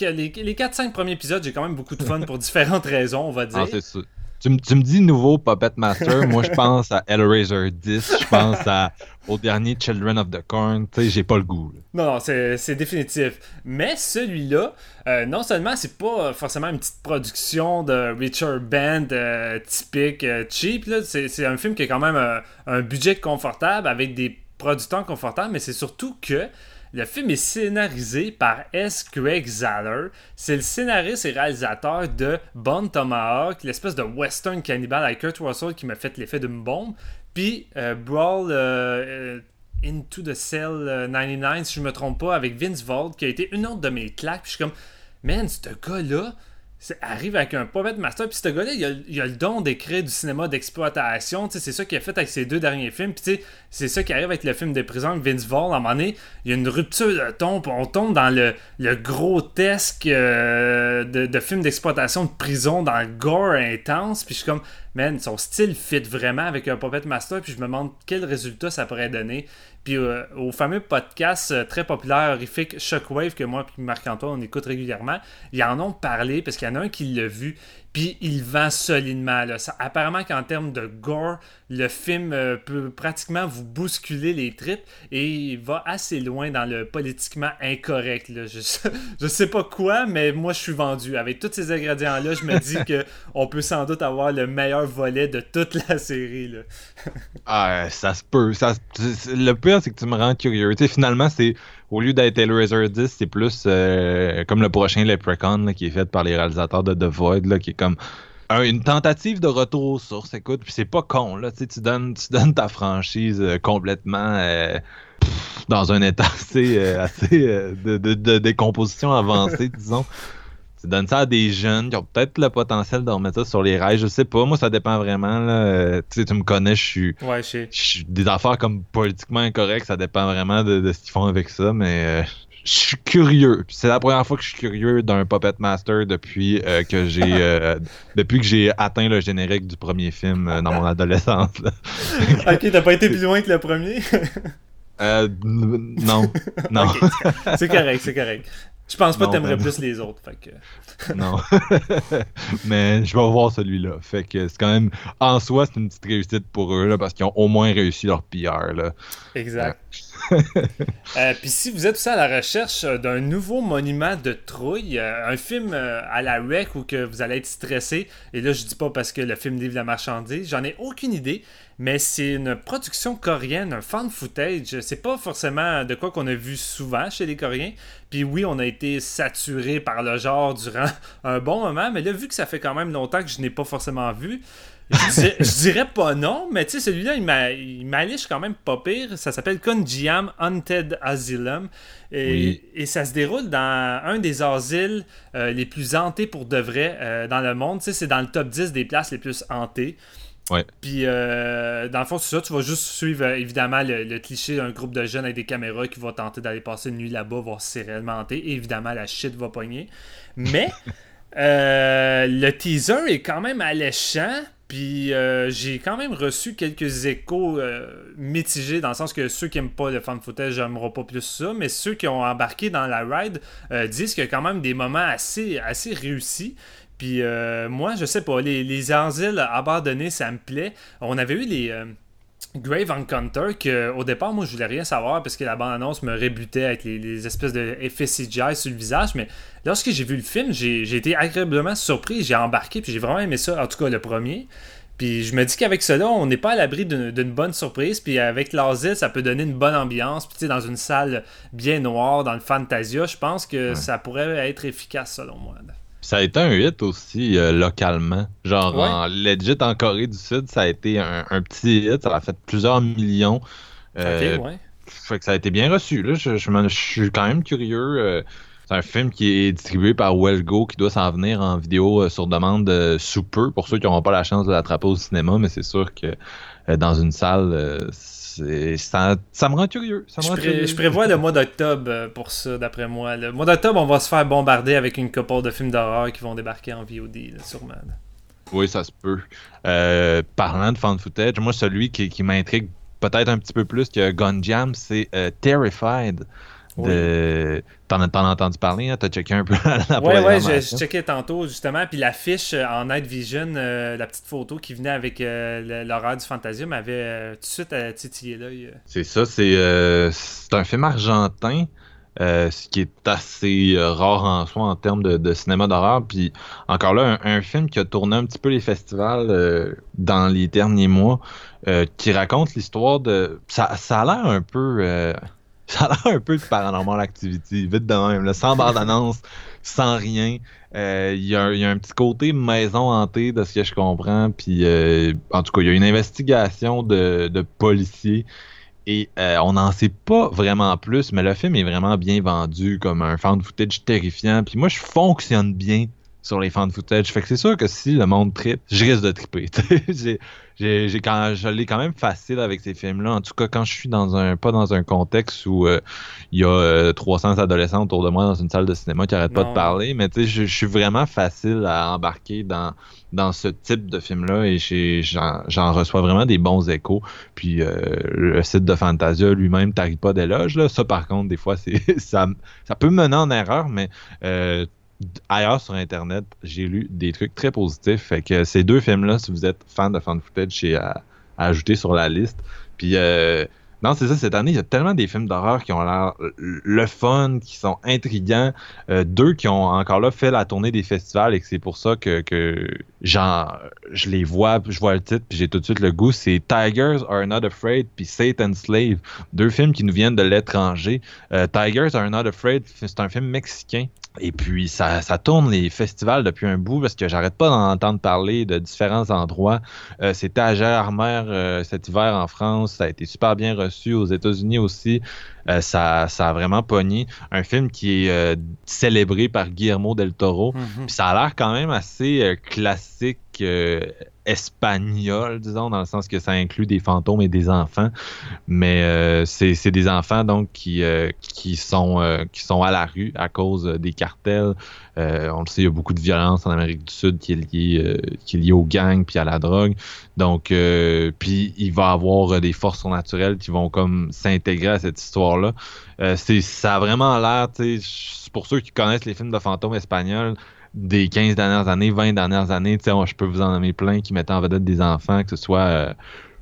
les, les 4-5 premiers épisodes, j'ai quand même beaucoup de fun pour [laughs] différentes raisons, on va ah, dire. c'est ça. Tu, me dis nouveau Puppet Master, moi je pense à Hellraiser 10, je pense à, au dernier Children of the Corn, tu sais, j'ai pas le goût. Non, non, c'est définitif. Mais celui-là, euh, non seulement c'est pas forcément une petite production de Richard Band euh, typique euh, cheap, c'est un film qui a quand même un budget confortable avec des producteurs confortables, mais c'est surtout que le film est scénarisé par S. Greg Zaller. C'est le scénariste et réalisateur de Bon Tomahawk, l'espèce de western cannibale avec Kurt Russell qui m'a fait l'effet d'une bombe. Puis euh, Brawl euh, euh, Into the Cell 99, si je me trompe pas, avec Vince Vaughn, qui a été une autre de mes claques. Puis je suis comme, man, ce gars-là, arrive avec un puppet master. Puis ce gars-là, il, a, le don d'écrire du cinéma d'exploitation. C'est ça qu'il a fait avec ses deux derniers films. Puis c'est ça qui arrive avec le film de prison Vince Vaughn. À un moment donné, il y a une rupture de ton. On tombe dans le, le grotesque euh, de, de film d'exploitation de prison, dans le gore intense. Puis je suis comme, man, son style fit vraiment avec un puppet master. Puis je me demande quel résultat ça pourrait donner. Puis euh, au fameux podcast euh, très populaire, horrifique Shockwave, que moi et Marc-Antoine, on écoute régulièrement, ils en ont parlé parce qu'il y en a un qui l'a vu, puis il vend solidement. Là. Apparemment qu'en termes de gore, le film euh, peut pratiquement vous bousculer les tripes et il va assez loin dans le politiquement incorrect. Là. Je, [laughs] je sais pas quoi, mais moi je suis vendu. Avec tous ces ingrédients-là, je me dis que [laughs] on peut sans doute avoir le meilleur volet de toute la série. Là. [laughs] ah, ça se peut. Ça, le pire, c'est que tu me rends curieux. finalement, c'est au lieu d'être Hellraiser 10, c'est plus euh, comme le prochain Leprechaun qui est fait par les réalisateurs de The Void, là, qui est comme une tentative de retour aux sources. Écoute, c'est pas con, là, tu donnes, tu donnes ta franchise euh, complètement euh, dans un état [laughs] assez, de, de, décomposition avancée, disons tu donnes ça à des jeunes qui ont peut-être le potentiel de remettre ça sur les rails. Je sais pas. Moi, ça dépend vraiment. Là. Tu sais, tu me connais, je suis. Ouais, je Des affaires comme politiquement incorrectes, ça dépend vraiment de, ce qu'ils font avec ça. Mais euh, je suis curieux. C'est la première fois que je suis curieux d'un Puppet Master depuis euh, que j'ai euh, [laughs] depuis que j'ai atteint le générique du premier film dans mon adolescence. [laughs] ok, t'as pas été plus loin que le premier? Euh, non, [laughs] non. C'est correct, c'est correct. Je pense pas que t'aimerais ben plus les autres. Fait que... [laughs] non. [laughs] mais je vais voir celui-là. Fait que c'est quand même. En soi, c'est une petite réussite pour eux là, parce qu'ils ont au moins réussi leur PR. Là. Exact. Euh, puis si vous êtes aussi à la recherche euh, d'un nouveau monument de trouille, euh, un film à la rec où que vous allez être stressé, et là je dis pas parce que le film livre la marchandise, j'en ai aucune idée, mais c'est une production coréenne, un fan footage. C'est pas forcément de quoi qu'on a vu souvent chez les Coréens. Puis oui, on a été saturé par le genre durant [laughs] un bon moment, mais là vu que ça fait quand même longtemps que je n'ai pas forcément vu, je, dirais, pas non, mais tu sais, celui-là, il m'alliche quand même pas pire. Ça s'appelle Konjiam Haunted Asylum. Et, et, ça se déroule dans un des asiles euh, les plus hantés pour de vrai euh, dans le monde. Tu sais, c'est dans le top 10 des places les plus hantées. Ouais. Puis, euh, dans le fond, c'est ça. Tu vas juste suivre, évidemment, le, cliché d'un groupe de jeunes avec des caméras qui vont tenter d'aller passer une nuit là-bas, voir si c'est réellement hanté. Et évidemment, la shit va pogner. Mais, [laughs] le teaser est quand même alléchant. Puis euh, j'ai quand même reçu quelques échos euh, mitigés dans le sens que ceux qui n'aiment pas le fan footage n'aimeront pas plus ça, mais ceux qui ont embarqué dans la ride euh, disent qu'il y a quand même des moments assez, assez réussis. Puis moi, je sais pas, les, les abandonnés, ça me plaît. On avait eu les Grave Encounter, que au départ, moi, je voulais rien savoir parce que la bande-annonce me rébutait avec les, espèces de effets CGI sur le visage. Mais lorsque j'ai vu le film, j'ai été agréablement surpris. J'ai embarqué, puis j'ai vraiment aimé ça, en tout cas le premier. Puis je me dis qu'avec cela, on n'est pas à l'abri d'une bonne surprise. Puis avec l'asile, ça peut donner une bonne ambiance. Puis tu sais, dans une salle bien noire, dans le Fantasia, je pense que ça pourrait être efficace selon moi. Ça a été un hit aussi euh, localement. Genre, en legit en Corée du Sud, ça a été un, petit hit. Ça a fait plusieurs millions. Euh, ouais. Fait que ça a été bien reçu. Là. Je, suis quand même curieux. Euh, c'est un film qui est distribué par Wellgo qui doit s'en venir en vidéo sur demande sous peu pour ceux qui n'auront pas la chance de l'attraper au cinéma, mais c'est sûr que dans une salle, ça, ça, me rend curieux. je, prévois le mois d'octobre euh, pour ça, d'après moi. Le mois d'octobre, on va se faire bombarder avec une couple de films d'horreur qui vont débarquer en VOD, sûrement. Oui, ça se peut. Euh, parlant de fan footage, moi, celui qui, m'intrigue peut-être un petit peu plus que Gunjam, c'est euh, Terrified. De... T'en as, entendu parler, hein? t'as checké un peu [laughs] la Ouais, ouais, j'ai checké tantôt justement. Puis l'affiche euh, en Night Vision, euh, la petite photo qui venait avec euh, l'horreur du Fantasia m'avait tout de suite titillé l'œil. C'est ça, c'est un film argentin. ce qui est assez rare en soi en termes de, cinéma d'horreur. Puis encore là, un, film qui a tourné un petit peu les festivals dans les derniers mois, qui raconte l'histoire de. Ça, ça a l'air un peu ça a l'air un peu de Paranormal Activity, vite de même, sans bande-annonce, sans rien. Euh, il y, a un petit côté maison hantée de ce que je comprends. Puis, euh, en tout cas, il y a une investigation de, policiers. Et euh, on n'en sait pas vraiment plus, mais le film est vraiment bien vendu comme un fan footage terrifiant. Puis moi, je fonctionne bien sur les fan footage. Fait que c'est sûr que si le monde tripe, je risque de triper. [laughs] j'ai, j'ai, quand, je l'ai quand même facile avec ces films-là. En tout cas, quand je suis dans un, pas dans un contexte où euh, il y a 300 euh, adolescents autour de moi dans une salle de cinéma qui arrêtent pas de parler, mais tu sais, je, suis vraiment facile à embarquer dans, dans ce type de film-là et j'en, j'en reçois vraiment des bons échos. Puis euh, le site de Fantasia lui-même t'arrive pas d'éloge. Là. Ça, par contre, des fois, c'est [laughs] ça, ça peut mener en erreur, mais ailleurs sur Internet, j'ai lu des trucs très positifs. Fait que ces deux films-là, si vous êtes fan de fan footage, c'est à, ajouter sur la liste. Puis, euh, non, c'est ça, cette année, il y a tellement des films d'horreur qui ont l'air le fun, qui sont intrigants. Euh, deux qui ont encore là fait la tournée des festivals et que c'est pour ça que, que je les vois, je vois le titre, puis j'ai tout de suite le goût. C'est Tigers Are Not Afraid, puis Satan's Slave. Deux films qui nous viennent de l'étranger. Euh, Tigers Are Not Afraid, c'est un film mexicain et puis, ça, ça, tourne les festivals depuis un bout parce que j'arrête pas d'en entendre parler de différents endroits. Euh, C'était à Gérardmer euh, cet hiver en France. Ça a été super bien reçu aux États-Unis aussi. Euh, ça, ça a vraiment pogné. Un film qui est euh, célébré par Guillermo del Toro. Mm-hmm. ça a l'air quand même assez classique espagnol, disons, dans le sens que ça inclut des fantômes et des enfants. Mais euh, c'est des enfants donc qui, euh, qui, sont, euh, qui sont à la rue à cause des cartels. on le sait, il y a beaucoup de violence en Amérique du Sud qui est liée, qui est liée aux gangs puis à la drogue. Donc, puis il va avoir des forces surnaturelles qui vont comme s'intégrer à cette histoire-là. ça a vraiment l'air, pour ceux qui connaissent les films de fantômes espagnols, des 15 dernières années, 20 dernières années, je peux vous en nommer plein qui mettent en vedette des enfants, que ce soit euh,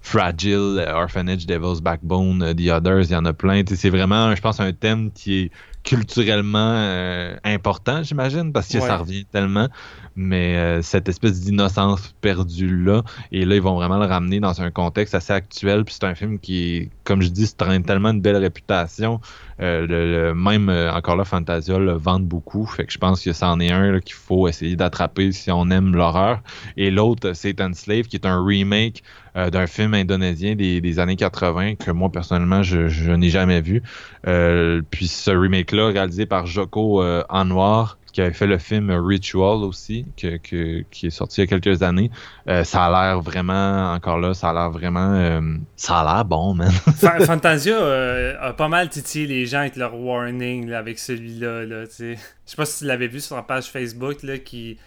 Fragile, Orphanage, Devil's Backbone, The Others, il y en a plein. C'est vraiment, je pense, un thème qui est culturellement euh, important, j'imagine, parce que ça revient tellement. Mais euh, cette espèce d'innocence perdue-là, et là, ils vont vraiment le ramener dans un contexte assez actuel. Puis c'est un film qui, comme je dis, se traîne tellement une belle réputation. Euh, le, même, encore là, Fantasia le vend beaucoup. Fait que je pense que c'en est un qu'il faut essayer d'attraper si on aime l'horreur. Et l'autre, Satan Slave, qui est un remake d'un film indonésien des, années 80 que moi, personnellement, je, je n'ai jamais vu. puis ce remake réalisé par Joko euh, Anwar, qui avait fait le film Ritual aussi, qui est sorti il y a quelques années. Euh, ça a l'air vraiment, encore là, ça a l'air vraiment. Euh, ça a l'air bon, man. [laughs] Fantasia a pas mal titillé les gens avec leur warning avec celui-là. Là, Je sais pas si tu l'avais vu sur la page Facebook là, qui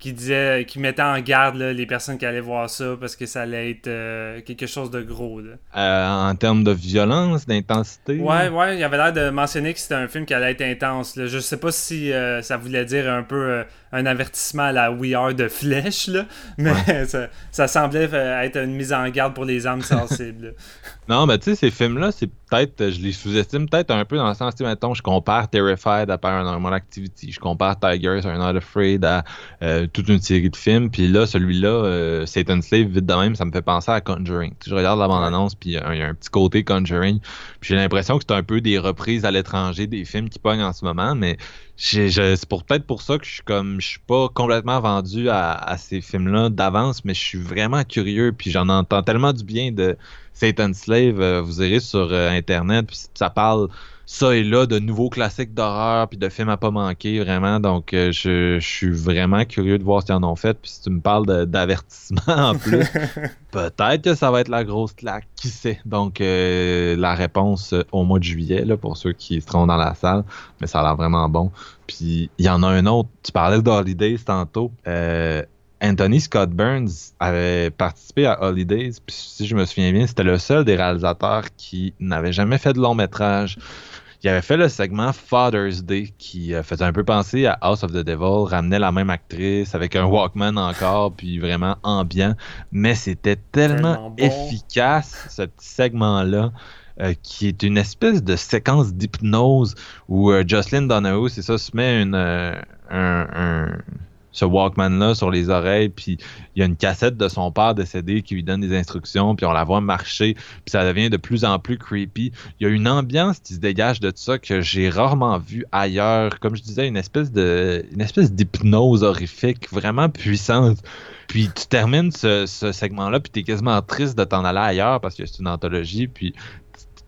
qui disait, qui mettait en garde les personnes qui allaient voir ça parce que ça allait être euh, quelque chose de gros. Euh, en termes de violence, d'intensité? Ouais, ouais, il avait l'air de mentionner que c'était un film qui allait être intense. Là. Je sais pas si euh, ça voulait dire un peu un avertissement à la We Are de Flèche, là, mais [laughs] ça, semblait être une mise en garde pour les âmes sensibles. [laughs] non, mais tu sais, ces films-là, c'est peut-être, je les sous-estime peut-être un peu dans le sens, tu mettons, je compare Terrified à Paranormal Activity, je compare Tigers à Not Afraid à toute une série de films. Puis là, celui-là, euh, Satan's Slave, vite de même, ça me fait penser à Conjuring. je regarde la bande-annonce, puis il y a un petit côté Conjuring. Puis j'ai l'impression que c'est un peu des reprises à l'étranger des films qui pognent en ce moment, mais c'est pour peut-être pour ça que je suis comme je suis pas complètement vendu à, ces films-là d'avance, mais je suis vraiment curieux. Puis j'en entends tellement du bien de Satan's Slave. Euh, vous irez sur euh, internet, puis ça parle ça et là de nouveaux classiques d'horreur puis de films à pas manquer vraiment. Donc euh, je, suis vraiment curieux de voir ce qu'ils en ont fait. Puis si tu me parles d'avertissement en plus [laughs] peut-être que ça va être la grosse claque qui sait? Donc euh, la réponse euh, au mois de juillet là pour ceux qui seront dans la salle. Mais ça a l'air vraiment bon. Puis il y en a un autre. Tu parlais d'Holidays tantôt. Anthony Scott Burns avait participé à Holidays, puis si je me souviens bien, c'était le seul des réalisateurs qui n'avait jamais fait de long métrage. Il avait fait le segment Father's Day qui euh, faisait un peu penser à House of the Devil, ramenait la même actrice avec un Walkman encore, [laughs] puis vraiment ambiant. Mais c'était tellement, efficace, ce petit segment-là. Euh, qui est une espèce de séquence d'hypnose où euh, Jocelyn Donahue, c'est ça, se met une, un, ce Walkman-là sur les oreilles, puis il y a une cassette de son père décédé qui lui donne des instructions, puis on la voit marcher, puis ça devient de plus en plus creepy. Il y a une ambiance qui se dégage de ça que j'ai rarement vu ailleurs. Comme je disais, une espèce de une espèce d'hypnose horrifique vraiment puissante. Puis tu termines ce, segment-là, puis t'es quasiment triste de t'en aller ailleurs parce que c'est une anthologie, puis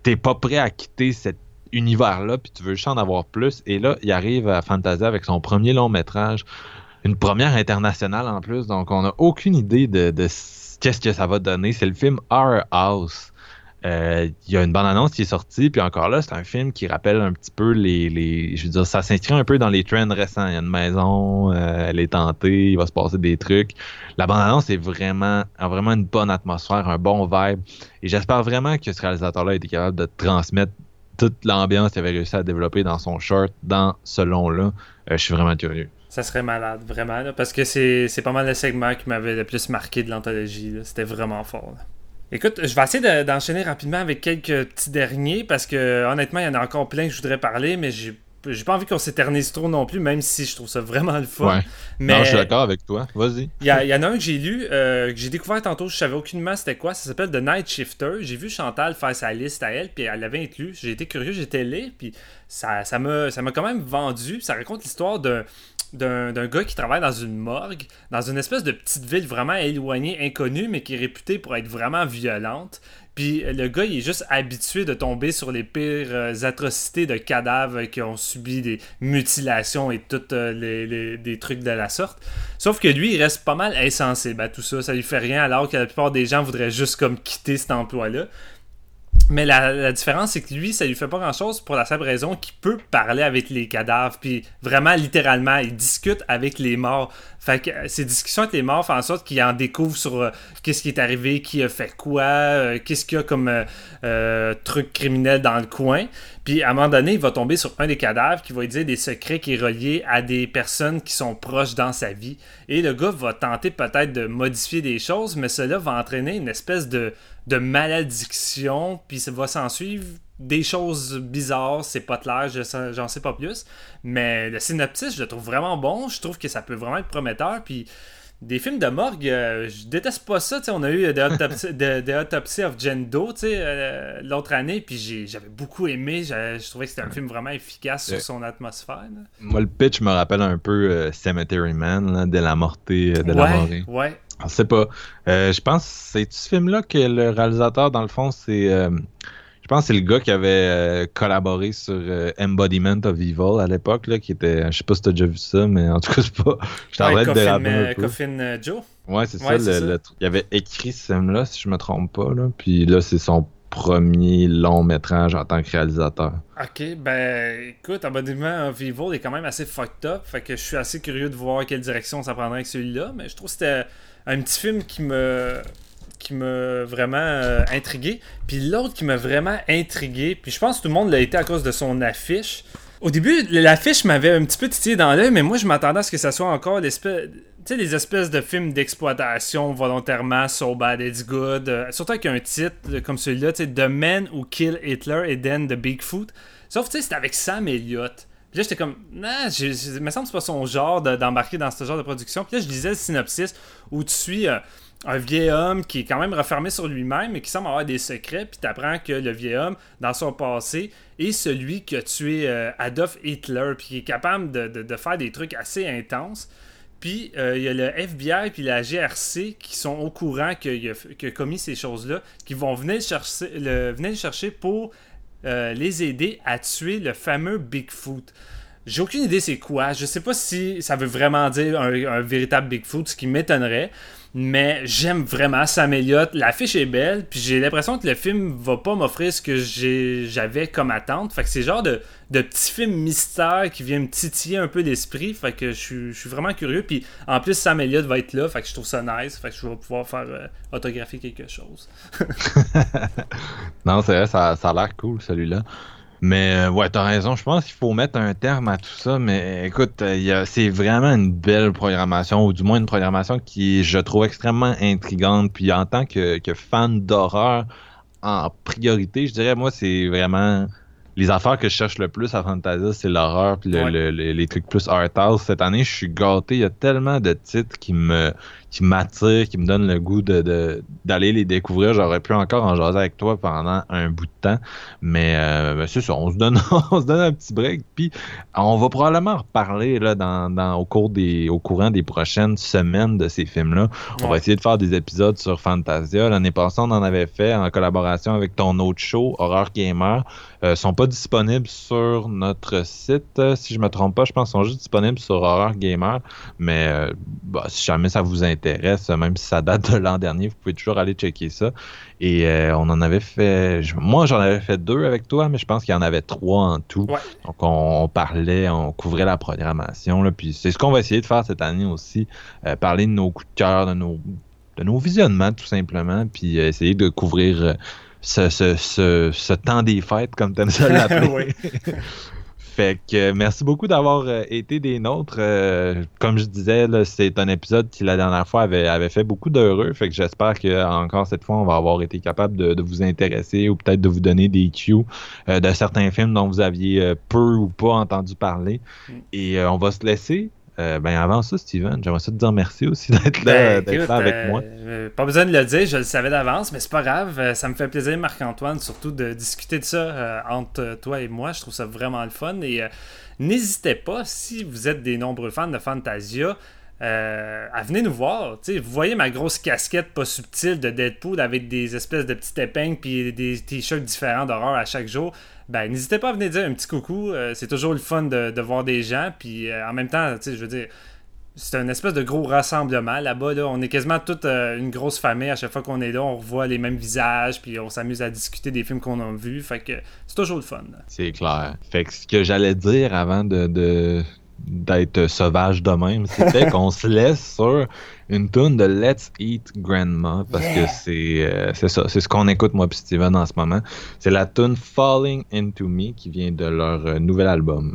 t'es pas prêt à quitter cet univers-là, puis tu veux juste en avoir plus. Et là, il arrive à Fantasia avec son premier long métrage une première internationale en plus, donc on n'a aucune idée de, qu'est-ce que ça va donner. C'est le film Our House. Euh, il y a une bande annonce qui est sortie, puis encore là, c'est un film qui rappelle un petit peu les, je veux dire, ça s'inscrit un peu dans les trends récents. Il y a une maison, euh, elle est tentée, il va se passer des trucs. La bande annonce est vraiment, a vraiment une bonne atmosphère, un bon vibe, et j'espère vraiment que ce réalisateur-là a été capable de transmettre toute l'ambiance qu'il avait réussi à développer dans son short, dans ce long-là. Euh, je suis vraiment curieux. Ça serait malade, vraiment, parce que c'est pas mal le segment qui m'avait le plus marqué de l'anthologie. C'était vraiment fort. Écoute, je vais essayer d'enchaîner rapidement avec quelques petits derniers, parce que honnêtement, il y en a encore plein que je voudrais parler, mais j'ai j'ai pas envie qu'on s'éternise trop non plus, même si je trouve ça vraiment le fun. Ouais. Mais non, je suis d'accord avec toi. Vas-y. Il y, en a un que j'ai lu, euh, que j'ai découvert tantôt, je savais aucunement c'était quoi. Ça s'appelle The Night Shifter. J'ai vu Chantal faire sa liste à elle, puis elle l'avait inclus. J'ai été curieux, j'étais là, puis ça, ça m'a quand même vendu. Ça raconte l'histoire d'un d'un gars qui travaille dans une morgue, dans une espèce de petite ville vraiment éloignée, inconnue, mais qui est réputée pour être vraiment violente. Puis le gars, il est juste habitué de tomber sur les pires euh, atrocités de cadavres qui ont subi des mutilations et toutes euh, les, des trucs de la sorte. Sauf que lui, il reste pas mal insensible à tout ça. Ça lui fait rien alors que la plupart des gens voudraient juste comme quitter cet emploi-là. Mais la, différence, c'est que lui, ça lui fait pas grand-chose pour la simple raison qu'il peut parler avec les cadavres. Puis vraiment, littéralement, il discute avec les morts. Fait que euh, ces discussions avec les morts font en sorte qu'il en découvre sur euh, qu'est-ce qui est arrivé, qui a fait quoi, euh, qu'est-ce qu'il y a comme truc criminel dans le coin. Puis à un moment donné, il va tomber sur un des cadavres qui va lui dire des secrets qui est relié à des personnes qui sont proches dans sa vie. Et le gars va tenter peut-être de modifier des choses, mais cela va entraîner une espèce de, de malédiction, puis ça va s'en suivre des choses bizarres, c'est pas clair, j'en sais pas plus. Mais le synopsis, je le trouve vraiment bon. Je trouve que ça peut vraiment être prometteur. Puis des films de morgue, euh, je déteste pas ça. on a eu The Autopsy, [laughs] of Jane Doe euh, l'autre année, puis j'avais beaucoup aimé. Je trouvais que c'était un film vraiment efficace sur son atmosphère. Moi, le pitch me rappelle un peu euh, Cemetery Man, de la mortée de la mort. Ouais. Je sais pas. je pense c'est ce film-là que le réalisateur, dans le fond, c'est je pense que c'est le gars qui avait euh, collaboré sur euh, Embodiment of Evil à l'époque, là, qui était. Je sais pas si t'as déjà vu ça, mais en tout cas, [laughs] c'est pas. Je t'arrête de déraper Coffin euh, Joe? Ouais, c'est ça, le, Il avait écrit ce film-là, si je me trompe pas, là. Puis là, c'est son premier long métrage en tant que réalisateur. Ok, ben écoute, Embodiment of Evil est quand même assez fucked up, fait que je suis assez curieux de voir quelle direction ça prendrait avec celui-là, mais je trouve que c'était un petit film qui me qui m'a vraiment euh, intrigué. Puis l'autre qui m'a vraiment intrigué, puis je pense que tout le monde l'a été à cause de son affiche. Au début, l'affiche m'avait un petit peu titillé dans l'œil, mais moi je m'attendais à ce que ça soit encore l'espèce. Tu sais, les espèces de films d'exploitation volontairement, So Bad It's Good. Euh, surtout avec un titre comme celui-là, tu The Man Who Kill Hitler et Then The Bigfoot. Sauf, tu sais, c'était avec Sam Elliott. Puis là, j'étais comme, nah, il me semble que pas son genre d'embarquer dans ce genre de production. Puis là, je lisais le synopsis où tu suis. Euh, un vieil homme qui est quand même refermé sur lui-même et qui semble avoir des secrets, puis t'apprends que le vieil homme, dans son passé, est celui qui a tué euh, Adolf Hitler, puis qui est capable de, faire des trucs assez intenses. Puis euh, il y a le FBI puis la GRC qui sont au courant qu'il a, commis ces choses-là, qui vont venir chercher, le, chercher pour euh, les aider à tuer le fameux Bigfoot. J'ai aucune idée c'est quoi. Je sais pas si ça veut vraiment dire un, un véritable Bigfoot, ce qui m'étonnerait mais j'aime vraiment Sam Elliott. L'affiche est belle, puis j'ai l'impression que le film va pas m'offrir ce que j'avais comme attente. Fait que c'est genre de, petit film mystère qui vient me titiller un peu l'esprit. Fait que je suis, vraiment curieux. Puis en plus, Sam Elliott va être là, fait que je trouve ça nice. Fait que je vais pouvoir faire euh, autographier quelque chose. [laughs] non, c'est vrai, ça a l'air cool celui-là. Mais euh, ouais, t'as raison. Je pense qu'il faut mettre un terme à tout ça. Mais écoute, euh, c'est vraiment une belle programmation, ou du moins une programmation qui, je trouve, extrêmement intrigante. Puis en tant que, que fan d'horreur, en priorité, je dirais, moi, c'est vraiment les affaires que je cherche le plus à Fantasia, c'est l'horreur puis les trucs plus art house. Cette année, je suis gâté. Il y a tellement de titres qui me qui m'attirent, qui me donnent le goût de d'aller les découvrir. J'aurais pu encore en jaser avec toi pendant un bout de temps, mais euh, ben, c'est ça. On se donne [laughs] on se donne un petit break. Puis on va probablement reparler là dans, dans au cours des au courant des prochaines semaines de ces films là. On va essayer de faire des épisodes sur Fantasia. L'année passée, on en avait fait en collaboration avec ton autre show Horror Gamer. Euh, sont pas disponibles sur notre site. Euh, si je me trompe pas, je pense qu'ils sont juste disponibles sur Horror Gamer. Mais euh, bah, si jamais ça vous intéresse, même si ça date de l'an dernier, vous pouvez toujours aller checker ça. Et on en avait fait. Moi, j'en avais fait deux avec toi, mais je pense qu'il y en avait trois en tout. Donc on, parlait, on couvrait la programmation. Là, puis c'est ce qu'on va essayer de faire cette année aussi. parler de nos coups de cœur, de nos de nos visionnements tout simplement, puis essayer de couvrir ce, ce, ce, temps des fêtes, comme tu aimes ça [laughs] l'appeler. Fait que merci beaucoup d'avoir euh, été des nôtres. Euh, comme je disais, c'est un épisode qui la dernière fois avait, avait fait beaucoup d'heureux. Fait que j'espère que encore cette fois, on va avoir été capable de, vous intéresser ou peut-être de vous donner des cues euh, de certains films dont vous aviez peu ou pas entendu parler. Mm. Et on va se laisser. Euh, ben avant ça, Steven, j'aimerais ça te dire merci aussi d'être là, ben, avec euh, moi. Euh, pas besoin de le dire, je le savais d'avance, mais c'est pas grave. ça me fait plaisir, Marc-Antoine, surtout de discuter de ça entre toi et moi. Je trouve ça vraiment le fun. Et n'hésitez pas, si vous êtes des nombreux fans de Fantasia, à venir nous voir. vous voyez ma grosse casquette pas subtile de Deadpool avec des espèces de petites épingles puis des t-shirts différents d'horreur à chaque jour ben n'hésitez pas à venir dire un petit coucou. Euh, c'est toujours le fun de, voir des gens. Puis euh, en même temps, je veux dire, c'est un espèce de gros rassemblement là-bas. Là. On est quasiment toute euh, une grosse famille. À chaque fois qu'on est là, on revoit les mêmes visages. Puis on s'amuse à discuter des films qu'on a vus. Fait que c'est toujours le fun. C'est clair. Fait que ce que j'allais dire avant de, d'être sauvage de même, c'était [laughs] qu'on se laisse sur une tune de Let's Eat Grandma parce que c'est euh, c'est ça, c'est ce qu'on écoute moi puis Steven en ce moment. C'est la tune Falling Into Me qui vient de leur euh, nouvel album.